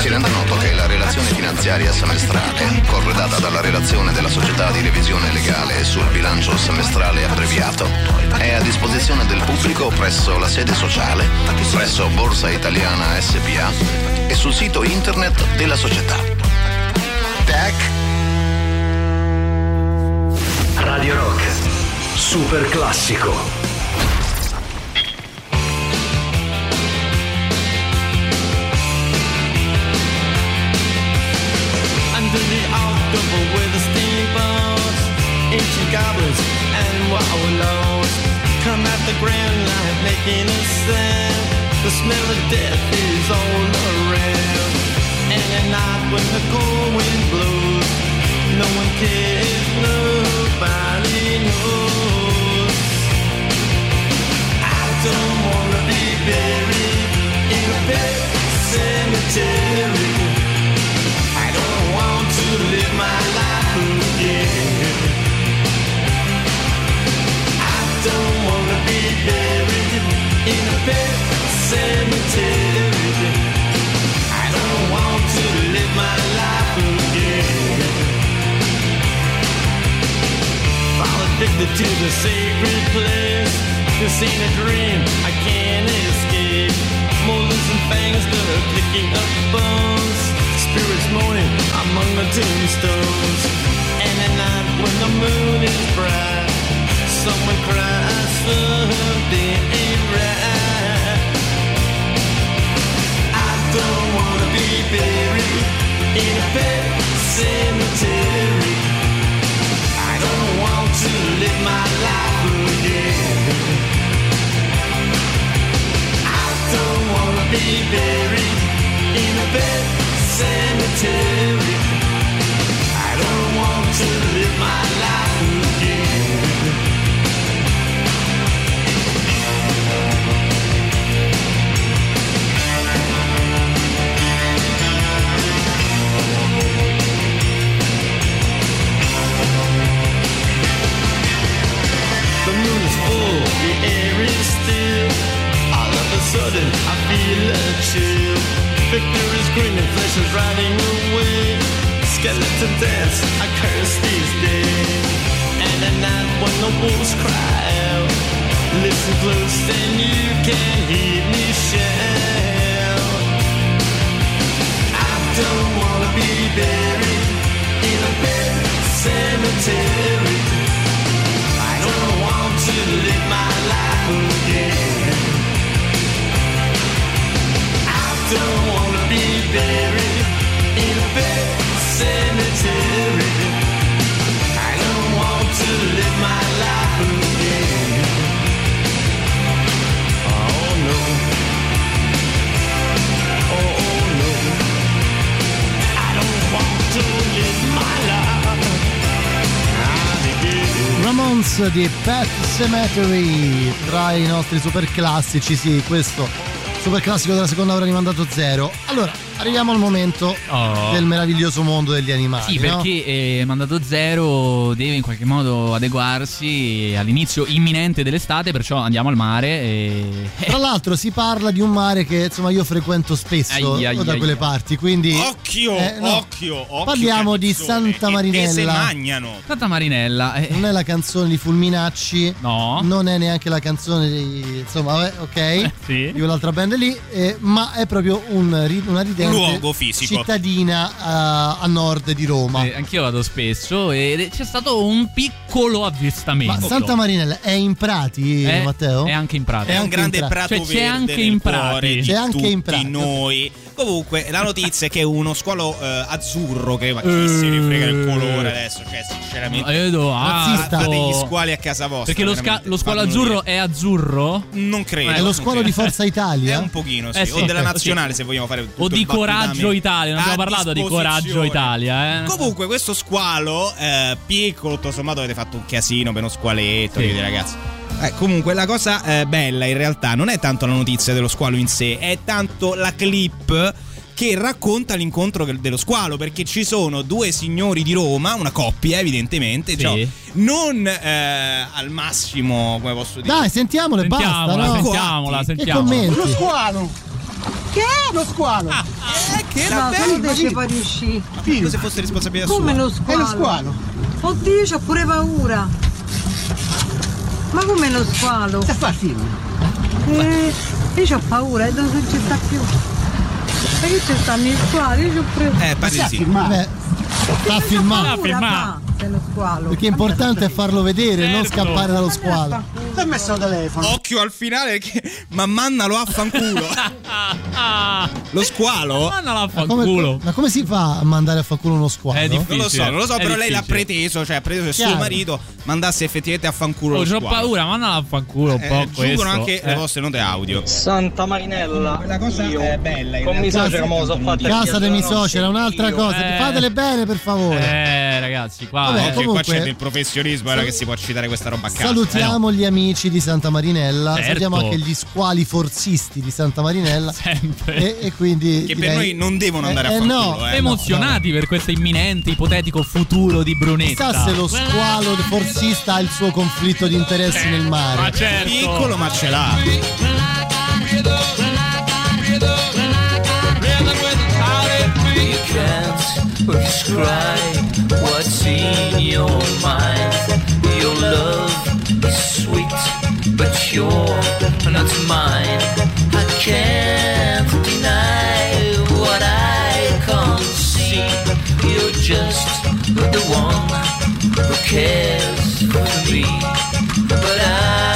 si rende noto che la relazione finanziaria semestrale, corredata dalla relazione della società di revisione legale sul bilancio semestrale abbreviato, è a disposizione del pubblico presso la sede sociale, presso Borsa Italiana SPA e sul sito internet della società. Radio Rock. Super classico. Under the October with the steamboats, ancient goblins and wallows come at the grand line making a sound. The smell of death is all around. And at night when the cold wind blows, no one cares, nobody knows. I don't wanna be buried in a pet cemetery. I don't want to live my life again. I don't wanna be buried in a pet cemetery. Addicted to the sacred place. This ain't a dream, I can't escape. Molars and fangs that are picking up bones. Spirits moaning among the tombstones. And at night when the moon is bright, someone cries something ain't right. I don't wanna be buried in a pet cemetery. Cemetery. I don't want to live my life is still. All of a sudden, I feel a chill. Victor is grinning, flesh is riding away. Skeleton dance, I curse these days. And and night when the wolves cry out. Listen close, then you can hear me shout. I don't wanna be buried in a bed cemetery. I don't want to live my life Ramones di Pet Cemetery tra i nostri super classici, sì, questo super classico della seconda ora di mandato zero. Allora, arriviamo al momento Oh. del meraviglioso mondo degli animali. Sì, no? perché eh, Mandato Zero deve in qualche modo adeguarsi all'inizio imminente dell'estate, perciò andiamo al mare e... Tra l'altro si parla di un mare che insomma io frequento spesso Ai, ai, da quelle ai. parti, quindi Occhio, Eh, no. occhio, occhio. Parliamo di Santa che Marinella. se magnano. Santa Marinella. eh, non è la canzone di Fulminacci, no, non è neanche la canzone di insomma, vabbè, ok, sì. di un'altra band lì, eh, ma è proprio un una ridente luogo fisico. cittadina a, a nord di Roma. eh, anch'io vado spesso e c'è stato un piccolo avvistamento. Ma Santa Marinella è in Prati, È- Matteo? È anche in Prati. È un anche grande prato Cioè, c'è verde anche nel in Prati. di C'è anche tutti in Prati, noi. Comunque, la notizia è che uno squalo eh, azzurro, che ma chi se ne frega il colore adesso, cioè sinceramente Edo, Razzista. fate gli ah, squali a casa vostra. Perché lo, sca- lo squalo azzurro dire. è azzurro? Non credo. È lo squalo di Forza Italia? È un pochino, sì. Eh, sì. O della Sì. nazionale, se vogliamo fare tutto O il di Coraggio. Italia? Non abbiamo parlato di. Coraggio Italia, eh? Comunque, questo squalo, eh, piccolo, tutto sommato, avete fatto un casino per uno squaletto, Sì. vedi, ragazzi. Eh, comunque, la cosa eh, bella in realtà non è tanto la notizia dello squalo in sé, è tanto la clip che racconta l'incontro del- dello squalo perché ci sono due signori di Roma, una coppia evidentemente, Sì. cioè, non eh, al massimo, come posso dire, Dai, sentiamole, basta, Sentiamola, no? sentiamola, Che sentiamola. commenti? squalo! Che è lo squalo? eh, che no, bello, ci puoi riuscire. come se fosse responsabilità Come sua. lo squalo? È lo squalo. Oddio, c'ho pure paura. Ma come lo squalo? Sta fa film. Eh, io ho paura, e dove non ci sta più. E che ci stanno i squali? Io ci ho preso. Eh, pare di sì. Sta filmato. Sta filmato. È lo squalo. Perché è importante farlo vedere, non Certo. scappare dallo squalo. Ti ha messo il telefono. Occhio al finale che ma mannalo a fanculo. Lo squalo? Mandala a Ma come, fanculo. ma come si fa a mandare a fanculo uno squalo? È Non lo so, non lo so, È però lei l'ha difficile. preteso, cioè ha preteso che suo marito mandasse effettivamente a fanculo Oh, lo c'ho squalo. paura, mandala a fanculo un Eh, po' giungono questo. anche le Eh. vostre note audio. Santa Marinella. La cosa io è bella in con mi realtà. suocera me lo so fatta Casa dei miei suoceri è un'altra io. cosa. Eh. Fatele bene, per favore. Eh, ragazzi, qua. Vabbè, Oggi qua comunque- c'è del professionismo, era che si può citare questa roba a casa. Salutiamo gli amici di Santa Marinella, Certo. salutiamo anche gli squali forzisti di Santa Marinella. Sempre. E, e quindi. Che per direi- noi non devono andare Eh, a eh, fanculo, no. eh. Emozionati per questo imminente ipotetico futuro di Brunetta. Chissà se lo squalo forzista ha il suo conflitto di interessi nel mare. Ma certo. Piccolo ma ce l'ha. You can't describe what's in your mind. Your love is sweet, but you're not mine. I can't deny what I can't see. You're just the one who cares for me. But I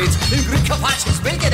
steeds in Rukkevaartjes wegen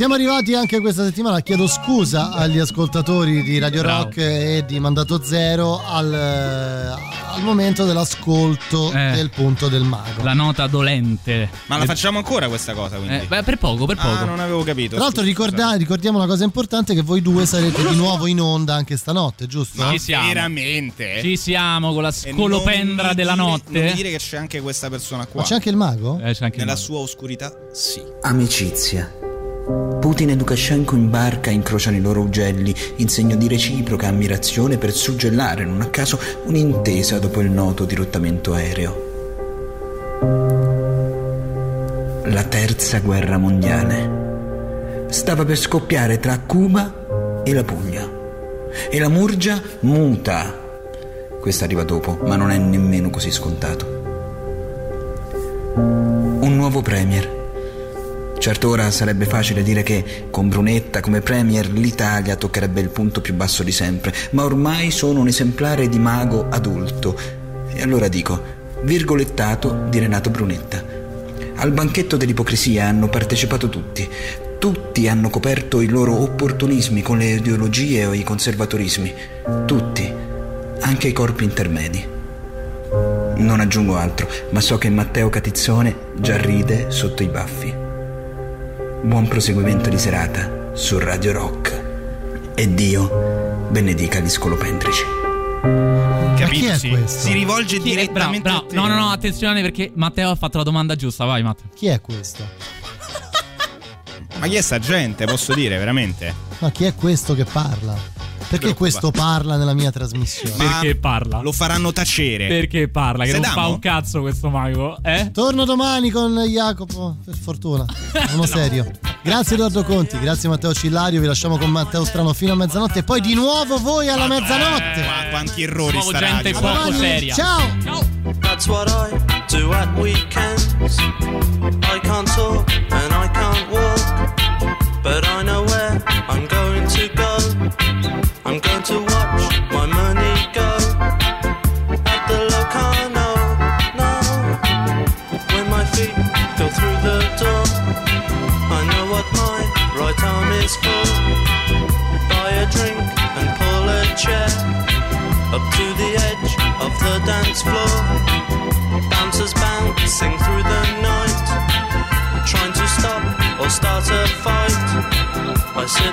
Siamo arrivati anche questa settimana, chiedo scusa agli ascoltatori di Radio Bravo. Rock e di Mandato Zero al, al momento dell'ascolto Eh. del punto del mago. La nota dolente. Ma la Eh, facciamo ancora questa cosa, quindi? eh, beh, per poco, per poco. Ah, non avevo capito. Tra l'altro ricorda- ricordiamo una cosa importante che voi due sarete di nuovo in onda anche stanotte, giusto? Ma Ci siamo. veramente? Ci siamo con la scolopendra della dire- notte. Non dire che c'è anche questa persona qua. Ma c'è anche il mago? Eh, c'è anche il Nella mago. sua oscurità? Sì. Amicizia. Putin e Lukashenko in barca incrociano i loro ugelli in segno di reciproca ammirazione per suggellare, non a caso, un'intesa dopo il noto dirottamento aereo. La terza guerra mondiale stava per scoppiare tra Cuba e la Puglia. E la Murgia muta. Questa arriva dopo, ma non è nemmeno così scontato. Un nuovo premier. Certo ora sarebbe facile dire che con Brunetta come premier l'Italia toccherebbe il punto più basso di sempre, ma ormai sono un esemplare di mago adulto. E allora dico, virgolettato di Renato Brunetta. Al banchetto dell'ipocrisia hanno partecipato tutti. Tutti hanno coperto i loro opportunismi con le ideologie o i conservatorismi. Tutti, anche i corpi intermedi. Non aggiungo altro, ma so che Matteo Catizzone già ride sotto i baffi. Buon proseguimento di serata su Radio Rock. E Dio benedica gli scolopentrici. Capito? chi è Sì. questo? Si rivolge Chi è? Bravo, direttamente bravo. a te. No, no, no, attenzione perché Matteo ha fatto la domanda giusta. Vai, Matteo. Chi è questo? Ma chi è sta gente, posso dire, veramente? Ma chi è questo che parla? Perché questo parla nella mia trasmissione? Perché parla? Lo faranno tacere. Perché parla? Che non Sedamo? fa un cazzo questo mago, eh? Torno domani con Jacopo, per fortuna. Sono serio. Grazie Edoardo Conti, grazie Matteo Cillario, vi lasciamo con Matteo Strano fino a mezzanotte e poi di nuovo voi alla mezzanotte. Ma quanti errori Nuovo sta gente radio. poco seria. Ciao! That's what I do at weekends. I can't talk and I can't walk, but I know where I'm going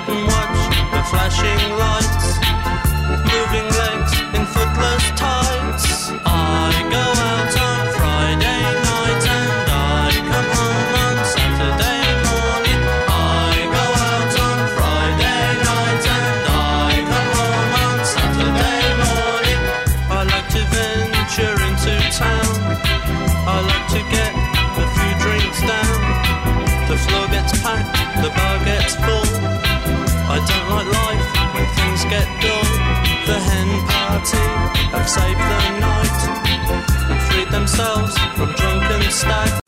and watch the flashing lights, from drunken stags.